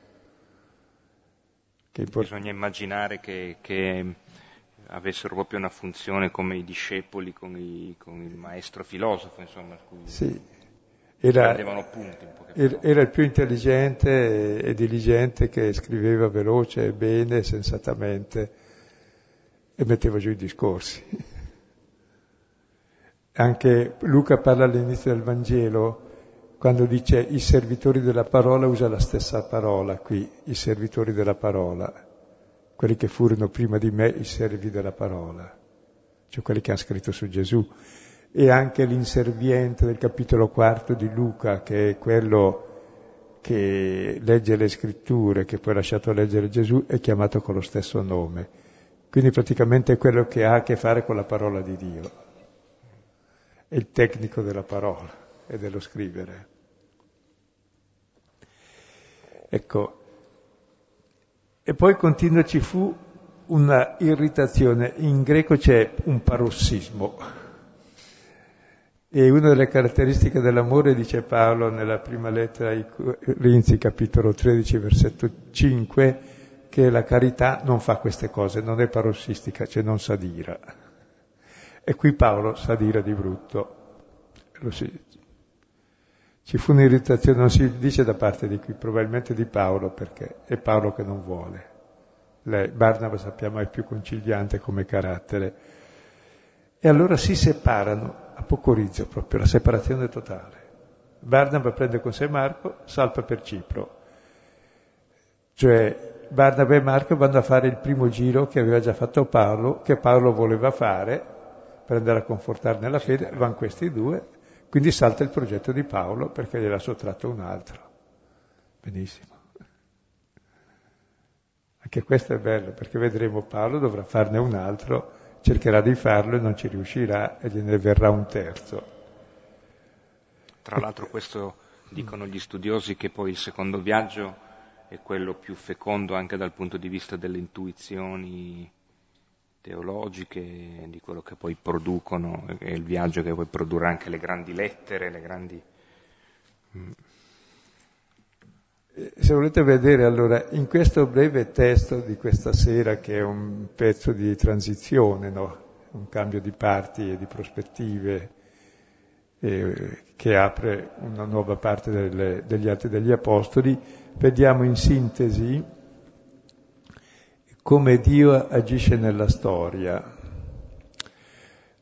Import- Bisogna immaginare che, che, avessero proprio una funzione come i discepoli con, i, con il maestro filosofo, insomma. Cui sì, era, punti, era, era, il più intelligente e, e diligente che scriveva veloce e bene, sensatamente, e metteva giù i discorsi. Anche Luca parla all'inizio del Vangelo, quando dice i servitori della parola, usa la stessa parola qui, i servitori della parola, quelli che furono prima di me i servi della parola, cioè quelli che hanno scritto su Gesù. E anche l'inserviente del capitolo quarto di Luca, che è quello che legge le scritture, che poi ha lasciato leggere Gesù, è chiamato con lo stesso nome. Quindi praticamente è quello che ha a che fare con la parola di Dio è il tecnico della parola e dello scrivere. Ecco, e poi continua ci fu una irritazione, in greco c'è un parossismo. E una delle caratteristiche dell'amore, dice Paolo nella prima lettera ai Corinzi, capitolo 13, versetto 5, che la carità non fa queste cose, non è parossistica, cioè non s'adira. E qui Paolo sa dire di brutto. Si, ci fu un'irritazione, non si dice da parte di qui, probabilmente di Paolo, perché è Paolo che non vuole. Lei, Barnaba sappiamo è più conciliante come carattere. E allora si separano a Pocorizio, proprio la separazione totale. Barnaba prende con sé Marco, salpa per Cipro. Cioè Barnaba e Marco vanno a fare il primo giro che aveva già fatto Paolo, che Paolo voleva fare, per andare a confortare nella fede, vanno questi due, quindi salta il progetto di Paolo perché gliel'ha sottratto un altro. Benissimo. Anche questo è bello, perché vedremo Paolo dovrà farne un altro, cercherà di farlo e non ci riuscirà e gliene verrà un terzo. Tra l'altro questo dicono gli studiosi che poi il secondo viaggio è quello più fecondo anche dal punto di vista delle intuizioni teologiche, di quello che poi producono, è il viaggio che poi produrrà anche le grandi lettere, le grandi... Mm. Se volete vedere allora, in questo breve testo di questa sera, che è un pezzo di transizione, no? un cambio di parti e di prospettive, eh, che apre una nuova parte delle, degli Atti degli Apostoli, vediamo in sintesi come Dio agisce nella storia.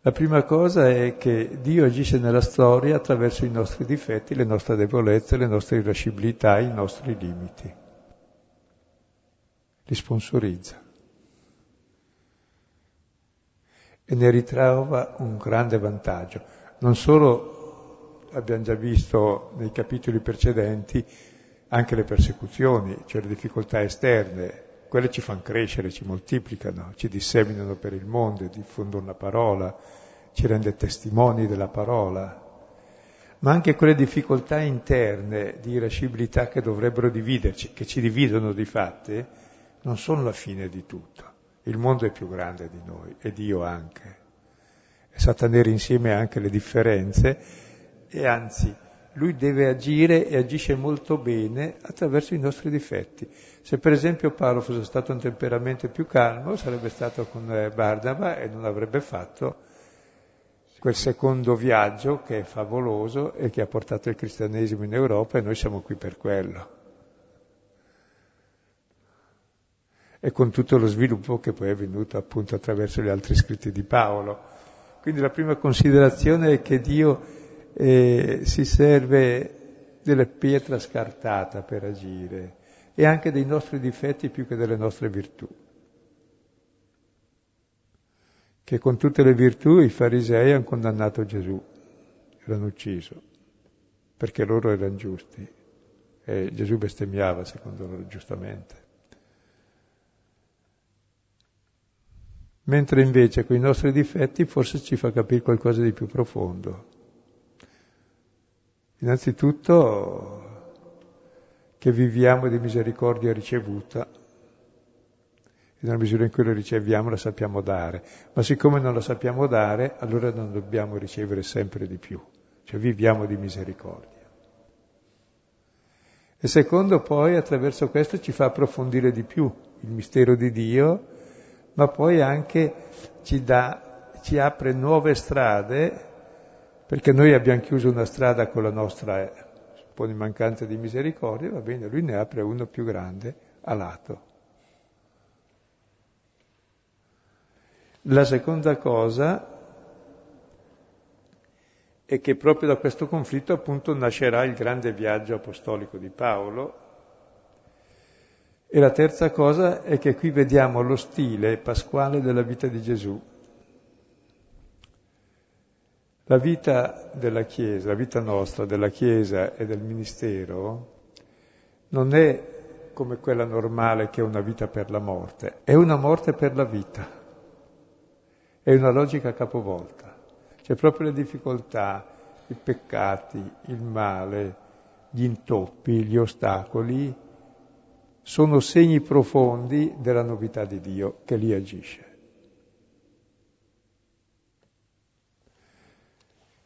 La prima cosa è che Dio agisce nella storia attraverso i nostri difetti, le nostre debolezze, le nostre irascibilità, i nostri limiti. Li sponsorizza. E ne ritrova un grande vantaggio. Non solo abbiamo già visto nei capitoli precedenti anche le persecuzioni, cioè le difficoltà esterne, quelle ci fanno crescere, ci moltiplicano, ci disseminano per il mondo, diffondono la parola, ci rende testimoni della parola, ma anche quelle difficoltà interne di irascibilità che dovrebbero dividerci, che ci dividono di fatti, non sono la fine di tutto. Il mondo è più grande di noi e Dio anche. E sa tenere insieme anche le differenze e anzi lui deve agire e agisce molto bene attraverso i nostri difetti. Se per esempio Paolo fosse stato un temperamento più calmo, sarebbe stato con eh, Barnaba e non avrebbe fatto quel secondo viaggio che è favoloso e che ha portato il cristianesimo in Europa e noi siamo qui per quello. E con tutto lo sviluppo che poi è venuto appunto attraverso gli altri scritti di Paolo. Quindi la prima considerazione è che Dio eh, si serve della pietra scartata per agire e anche dei nostri difetti più che delle nostre virtù. Che con tutte le virtù i farisei hanno condannato Gesù, l'hanno ucciso, perché loro erano giusti e Gesù bestemmiava secondo loro giustamente. Mentre invece con i nostri difetti forse ci fa capire qualcosa di più profondo. Innanzitutto che viviamo di misericordia ricevuta e nella misura in cui la riceviamo la sappiamo dare, ma siccome non la sappiamo dare allora non dobbiamo ricevere sempre di più, cioè viviamo di misericordia. E secondo poi attraverso questo ci fa approfondire di più il mistero di Dio, ma poi anche ci, dà, ci apre nuove strade perché noi abbiamo chiuso una strada con la nostra po' di mancanza di misericordia, va bene, lui ne apre uno più grande a lato. La seconda cosa è che proprio da questo conflitto appunto nascerà il grande viaggio apostolico di Paolo. E la terza cosa è che qui vediamo lo stile pasquale della vita di Gesù. La vita della Chiesa, la vita nostra, della Chiesa e del ministero, non è come quella normale che è una vita per la morte, è una morte per la vita. È una logica capovolta. C'è proprio le difficoltà, i peccati, il male, gli intoppi, gli ostacoli, sono segni profondi della novità di Dio che lì agisce.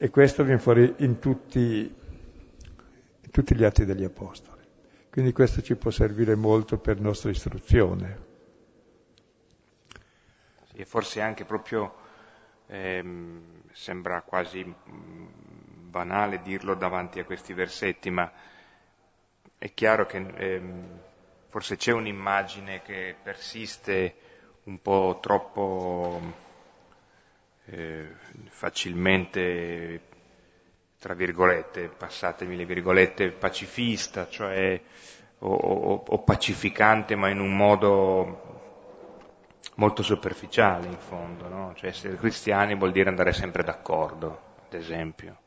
E questo viene fuori in tutti, in tutti gli atti degli Apostoli. Quindi questo ci può servire molto per nostra istruzione. E forse anche proprio ehm, sembra quasi mm, banale dirlo davanti a questi versetti, ma è chiaro che ehm, forse c'è un'immagine che persiste un po' troppo eh, facilmente, tra virgolette, passatemi le virgolette, pacifista, cioè o, o, o pacificante, ma in un modo molto superficiale in fondo, no? Cioè essere cristiani vuol dire andare sempre d'accordo, ad esempio.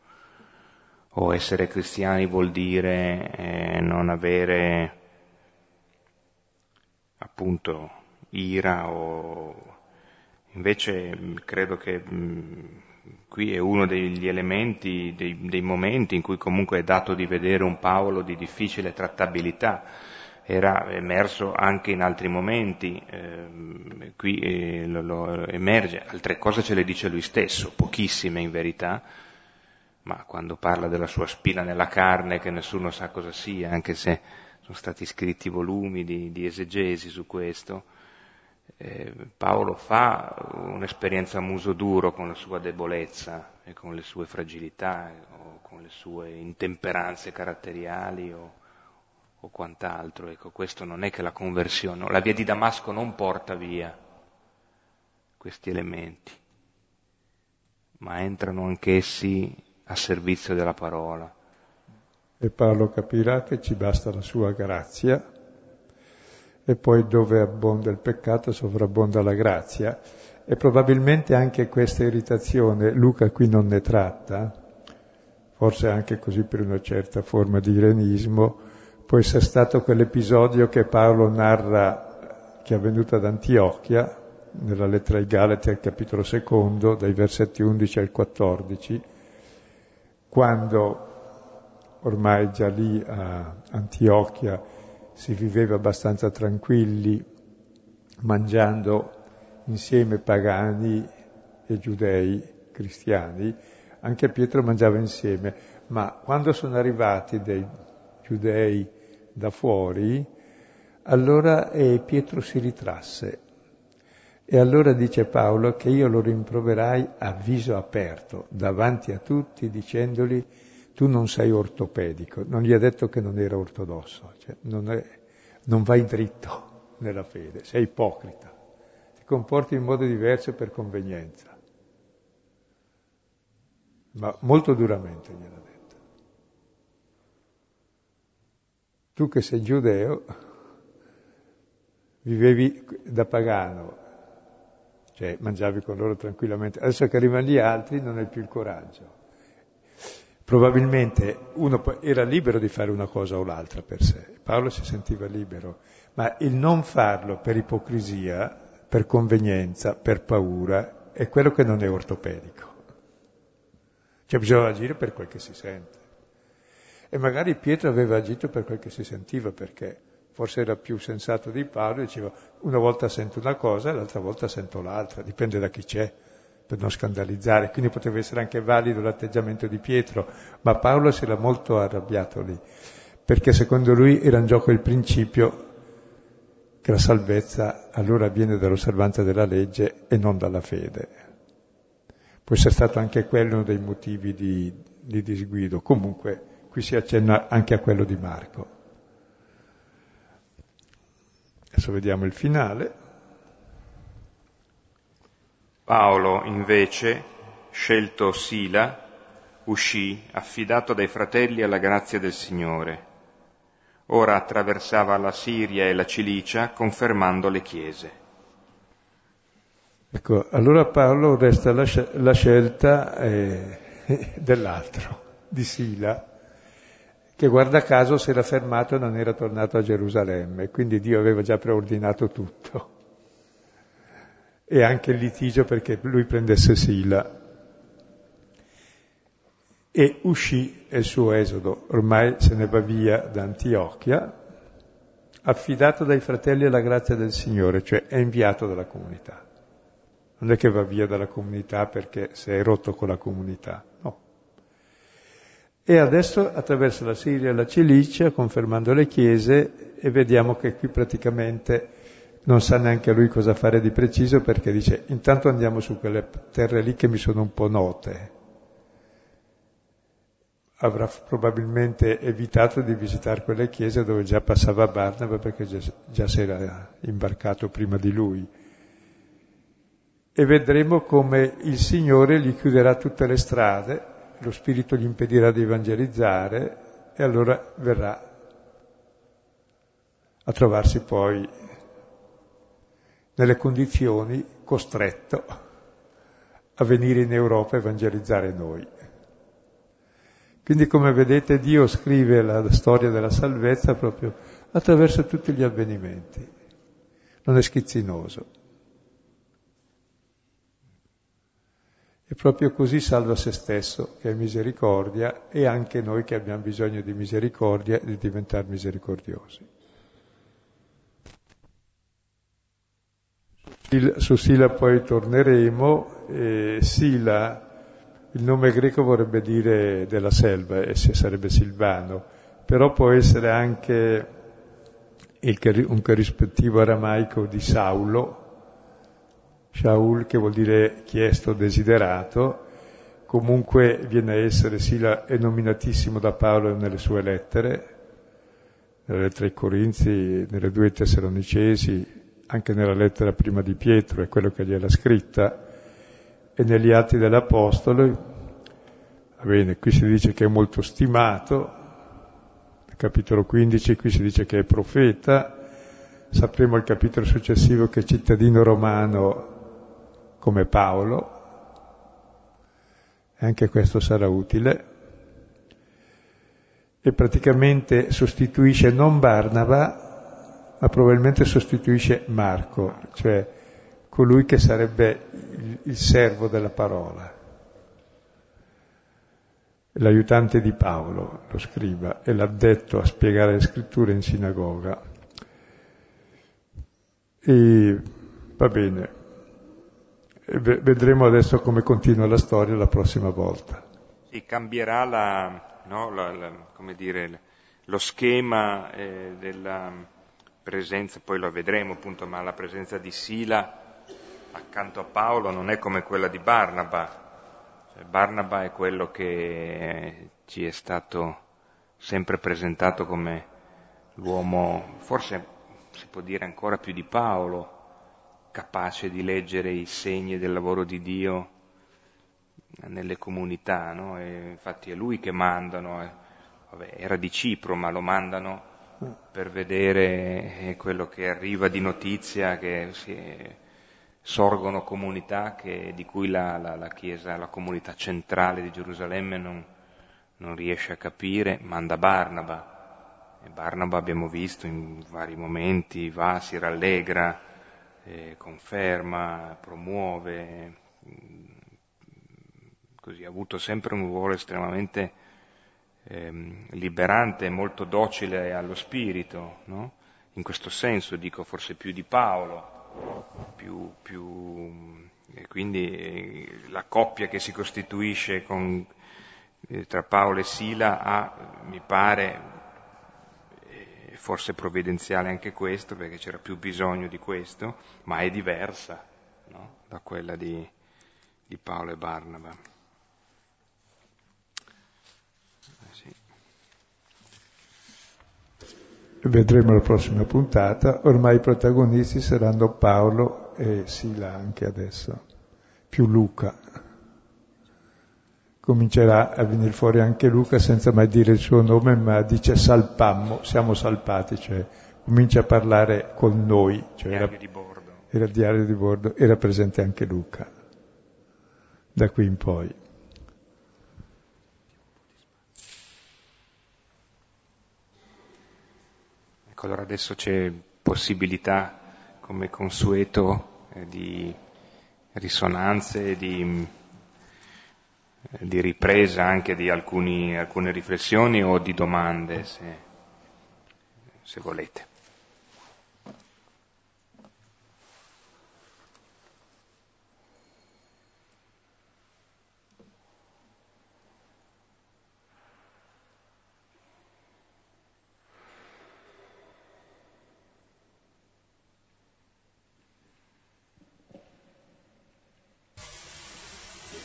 O essere cristiani vuol dire eh, non avere appunto ira o Invece credo che mh, qui è uno degli elementi, dei, dei, momenti in cui comunque è dato di vedere un Paolo di difficile trattabilità. Era emerso anche in altri momenti, eh, qui eh, lo, lo emerge, altre cose ce le dice lui stesso, pochissime in verità, ma quando parla della sua spina nella carne, che nessuno sa cosa sia, anche se sono stati scritti volumi di, di esegesi su questo, eh, Paolo fa un'esperienza a muso duro con la sua debolezza e con le sue fragilità o con le sue intemperanze caratteriali o, o quant'altro. Ecco, questo non è che la conversione, la via di Damasco non porta via questi elementi, ma entrano anch'essi a servizio della parola. E Paolo capirà che ci basta la sua grazia e poi dove abbonda il peccato sovrabbonda la grazia. E probabilmente anche questa irritazione Luca qui non ne tratta, forse anche così per una certa forma di irenismo, può essere stato quell'episodio che Paolo narra che è avvenuto ad Antiochia, nella lettera ai Galati al capitolo secondo, dai versetti 11 al 14, quando ormai già lì a Antiochia si viveva abbastanza tranquilli mangiando insieme pagani e giudei cristiani, anche Pietro mangiava insieme, ma quando sono arrivati dei giudei da fuori, allora eh, Pietro si ritrasse. E allora dice Paolo che io lo rimproverai a viso aperto, davanti a tutti, dicendogli tu non sei ortopedico. Non gli ha detto che non era ortodosso, cioè non, è, non vai dritto nella fede, sei ipocrita, ti comporti in modo diverso per convenienza ma molto duramente gliel'ha detto. Tu che sei giudeo, vivevi da pagano, cioè mangiavi con loro tranquillamente, adesso che arrivano gli altri non hai più il coraggio. Probabilmente uno era libero di fare una cosa o l'altra per sé, Paolo si sentiva libero, ma il non farlo per ipocrisia, per convenienza, per paura, è quello che non è ortopedico. Cioè bisogna agire per quel che si sente. E magari Pietro aveva agito per quel che si sentiva, perché forse era più sensato di Paolo, diceva una volta sento una cosa e l'altra volta sento l'altra, dipende da chi c'è, per non scandalizzare. Quindi poteva essere anche valido l'atteggiamento di Pietro, ma Paolo si era molto arrabbiato lì, perché secondo lui era in gioco il principio che la salvezza allora viene dall'osservanza della legge e non dalla fede. Può essere stato anche quello uno dei motivi di, di disguido. Comunque qui si accenna anche a quello di Marco. Adesso vediamo il finale. Paolo invece, scelto Sila, uscì, affidato dai fratelli alla grazia del Signore. Ora attraversava la Siria e la Cilicia, confermando le chiese. Ecco, allora Paolo resta la, la scelta eh, dell'altro, di Sila, che guarda caso si era fermato e non era tornato a Gerusalemme, quindi Dio aveva già preordinato tutto. E anche il litigio perché lui prendesse Sila. E uscì il suo esodo, ormai se ne va via da Antiochia, affidato dai fratelli alla grazia del Signore, cioè è inviato dalla comunità non è che va via dalla comunità perché si è rotto con la comunità, no. E adesso attraverso la Siria e la Cilicia, confermando le chiese, e vediamo che qui praticamente non sa neanche lui cosa fare di preciso perché dice intanto andiamo su quelle terre lì che mi sono un po' note. Avrà probabilmente evitato di visitare quelle chiese dove già passava Barnaba perché già, già si era imbarcato prima di lui e vedremo come il Signore gli chiuderà tutte le strade, lo Spirito gli impedirà di evangelizzare e allora verrà a trovarsi poi nelle condizioni costretto a venire in Europa a evangelizzare noi. Quindi come vedete Dio scrive la storia della salvezza proprio attraverso tutti gli avvenimenti, non è schizzinoso. E proprio così salva se stesso, che è misericordia, e anche noi che abbiamo bisogno di misericordia e di diventare misericordiosi. Su Sila poi torneremo. Eh, Sila, il nome greco vorrebbe dire della selva, e sarebbe Silvano, però può essere anche il, un corrispettivo aramaico di Saulo, Shaul che vuol dire chiesto, desiderato, comunque viene a essere Sila è nominatissimo da Paolo nelle sue lettere, nelle lettere ai Corinzi, nelle due Tessalonicesi, anche nella lettera prima di Pietro, è quello che gliela scritta, e negli atti dell'Apostolo, va bene, qui si dice che è molto stimato, capitolo 15 qui si dice che è profeta, sapremo al capitolo successivo che è cittadino romano come Paolo, e anche questo sarà utile, e praticamente sostituisce non Barnaba, ma probabilmente sostituisce Marco, cioè colui che sarebbe il, servo della parola, l'aiutante di Paolo, lo scriba, e l'addetto a spiegare le scritture in sinagoga. E va bene, e vedremo adesso come continua la storia la prossima volta. Sì, cambierà la, no, la, la, dire, lo schema eh, della presenza, poi lo vedremo appunto, ma la presenza di Sila accanto a Paolo non è come quella di Barnaba. Cioè, Barnaba è quello che ci è stato sempre presentato come l'uomo, forse si può dire ancora più di Paolo, capace di leggere i segni del lavoro di Dio nelle comunità, no? infatti è lui che mandano, eh. Vabbè, era di Cipro, ma lo mandano per vedere eh, quello che arriva di notizia, che si, sorgono comunità che, di cui la, la, la, Chiesa, la comunità centrale di Gerusalemme non, non riesce a capire, manda Barnaba. E Barnaba abbiamo visto in vari momenti, va, si rallegra, eh, conferma, promuove, così ha avuto sempre un ruolo estremamente eh, liberante, molto docile allo spirito, no? in questo senso dico forse più di Paolo, più, più, e quindi eh, la coppia che si costituisce con, eh, tra Paolo e Sila ha, mi pare, eh, forse provvidenziale anche questo, perché c'era più bisogno di questo, ma è diversa no? da quella di, di Paolo e Barnaba. Vedremo la prossima puntata, ormai i protagonisti saranno Paolo e Sila anche adesso, più Luca. Comincerà a venire fuori anche Luca senza mai dire il suo nome, ma dice salpammo, siamo salpati, cioè comincia a parlare con noi. Cioè diario era, di bordo. Era diario di bordo, era presente anche Luca, da qui in poi. Allora adesso c'è possibilità, come consueto, eh, di risonanze, di, eh, di, ripresa anche di alcuni, alcune riflessioni o di domande, se, se volete.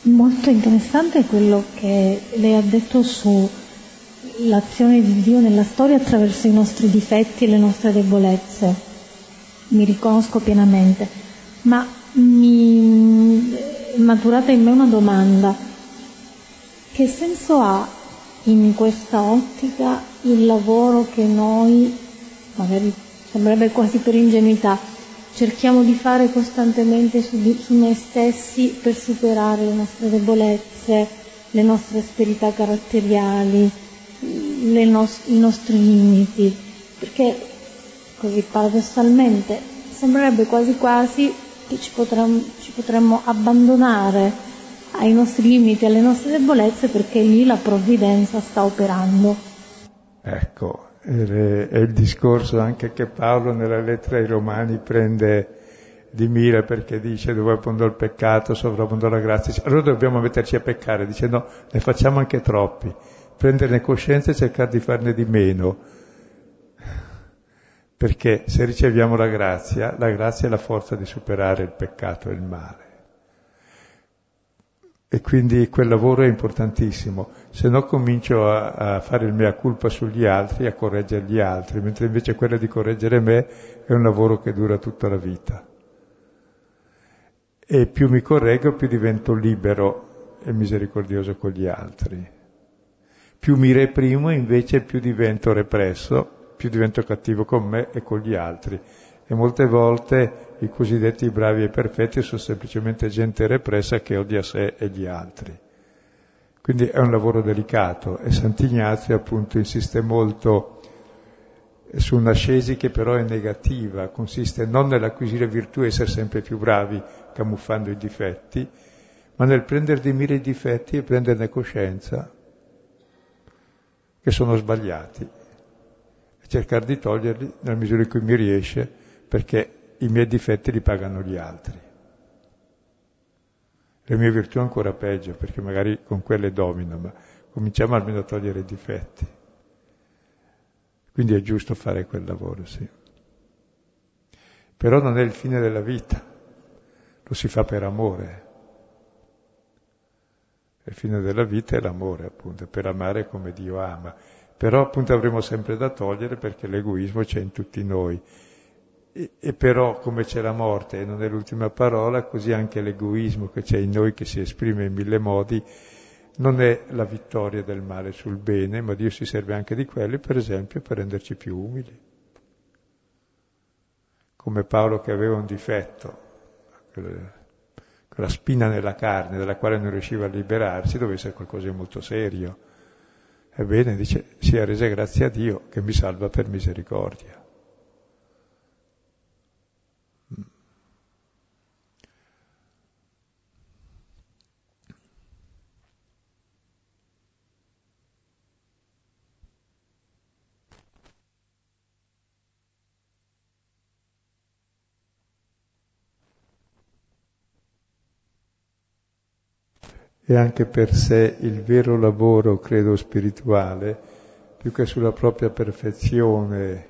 Molto interessante quello che lei ha detto sull'azione di Dio nella storia attraverso i nostri difetti e le nostre debolezze. Mi riconosco pienamente, ma mi è maturata in me una domanda. Che senso ha in questa ottica il lavoro che noi, magari sembrerebbe quasi per ingenuità, cerchiamo di fare costantemente su, su noi stessi per superare le nostre debolezze, le nostre asperità caratteriali, nos- i nostri limiti, perché così paradossalmente sembrerebbe quasi quasi che ci potremmo, ci potremmo abbandonare ai nostri limiti, alle nostre debolezze perché lì la provvidenza sta operando. Ecco, è il discorso anche che Paolo nella lettera ai Romani prende di mira perché dice dove abbondò il peccato, sovrabbondò la grazia. Allora dobbiamo metterci a peccare, dice no, ne facciamo anche troppi. Prenderne coscienza e cercare di farne di meno. Perché se riceviamo la grazia, la grazia è la forza di superare il peccato e il male. E quindi quel lavoro è importantissimo, se no comincio a, a, fare il mea culpa sugli altri, a correggere gli altri, mentre invece quello di correggere me è un lavoro che dura tutta la vita. E più mi correggo, più divento libero e misericordioso con gli altri. Più mi reprimo, invece, più divento represso, più divento cattivo con me e con gli altri. E molte volte i cosiddetti bravi e perfetti sono semplicemente gente repressa che odia sé e gli altri. Quindi è un lavoro delicato e Sant'Ignazio appunto insiste molto su un'ascesi che però è negativa, consiste non nell'acquisire virtù e essere sempre più bravi camuffando i difetti, ma nel prendere di mira i difetti e prenderne coscienza che sono sbagliati e cercare di toglierli nella misura in cui mi riesce perché i miei difetti li pagano gli altri. Le mie virtù ancora peggio, perché magari con quelle domino, ma cominciamo almeno a togliere i difetti. Quindi è giusto fare quel lavoro, sì. Però non è il fine della vita, lo si fa per amore. Il fine della vita è l'amore, appunto, per amare come Dio ama. Però appunto avremo sempre da togliere perché l'egoismo c'è in tutti noi. E, e, però come c'è la morte e non è l'ultima parola, così anche l'egoismo che c'è in noi, che si esprime in mille modi, non è la vittoria del male sul bene, ma Dio si serve anche di quelli, per esempio, per renderci più umili. Come Paolo che aveva un difetto, quella spina nella carne dalla quale non riusciva a liberarsi, doveva essere qualcosa di molto serio. Ebbene, dice, sia resa grazie a Dio che mi salva per misericordia. E anche per sé il vero lavoro, credo, spirituale, più che sulla propria perfezione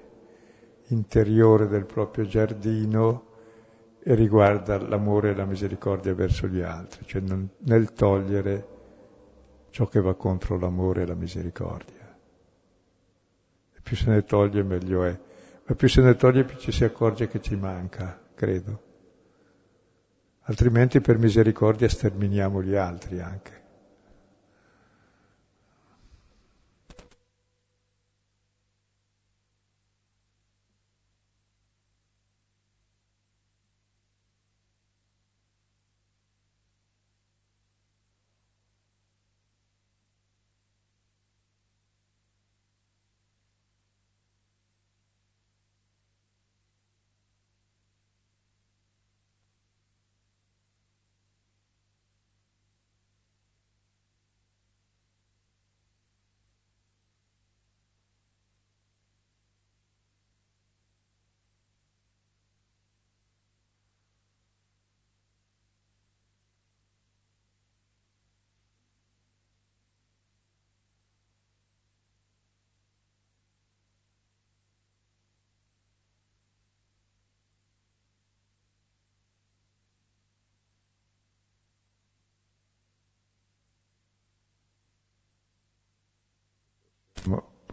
interiore del proprio giardino, e riguarda l'amore e la misericordia verso gli altri, cioè nel togliere ciò che va contro l'amore e la misericordia. E più se ne toglie meglio è, ma più se ne toglie più ci si accorge che ci manca, credo altrimenti per misericordia sterminiamo gli altri anche.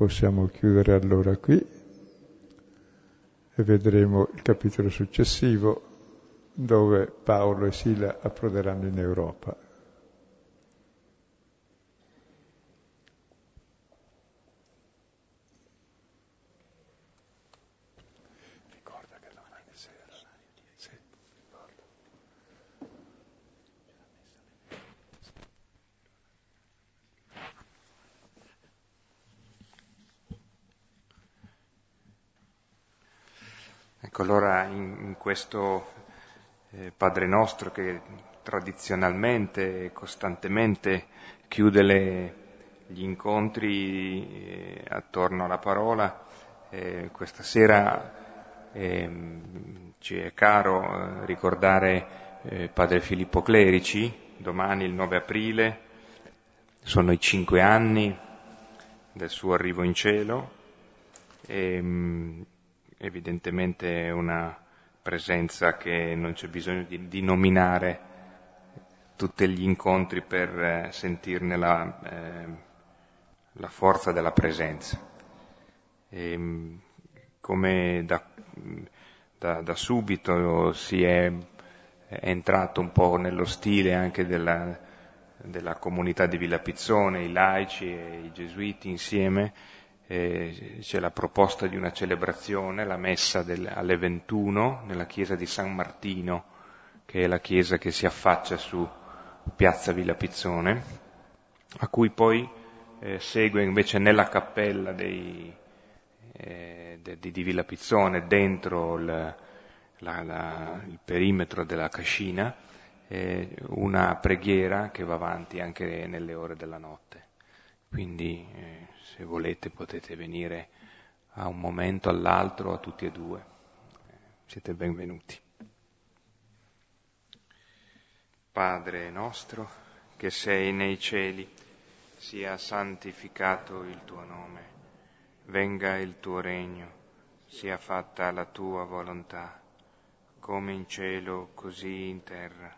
Possiamo chiudere allora qui e vedremo il capitolo successivo dove Paolo e Sila approderanno in Europa. Ecco, allora in, in questo eh, Padre nostro che tradizionalmente e costantemente chiude le, gli incontri eh, attorno alla parola, eh, questa sera ehm, ci è caro eh, ricordare eh, Padre Filippo Clerici, domani il 9 aprile, sono i cinque anni del suo arrivo in cielo. E, ehm, evidentemente una presenza che non c'è bisogno di, di nominare tutti gli incontri per eh, sentirne la, eh, la, forza della presenza. E, ehm, come da, da, da, subito si è, entrato un po' nello stile anche della, della comunità di Villa Pizzone, i laici e i gesuiti insieme, eh, c'è la proposta di una celebrazione, la messa del, alle 21 nella chiesa di San Martino, che è la chiesa che si affaccia su piazza Villa Pizzone, a cui poi eh, segue invece nella cappella dei, eh, de, di, Villa Pizzone, dentro il, la, la, il perimetro della cascina, eh, una preghiera che va avanti anche nelle ore della notte. Quindi eh, se volete potete venire a un momento all'altro, a tutti e due. siete benvenuti. Padre nostro, che sei nei cieli, sia santificato il tuo nome, venga il tuo regno, sia fatta la tua volontà, come in cielo così in terra.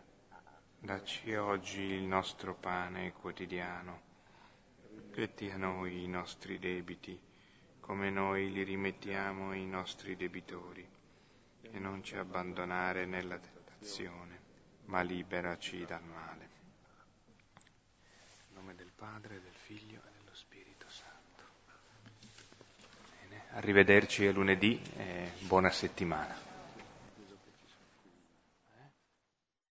Dacci oggi il nostro pane quotidiano, rimetti a noi i nostri debiti, come noi li rimettiamo ai nostri debitori, e non ci abbandonare nella tentazione ma liberaci dal male. In nome del Padre, del Figlio e dello Spirito Santo. Bene. Arrivederci a lunedì e buona settimana.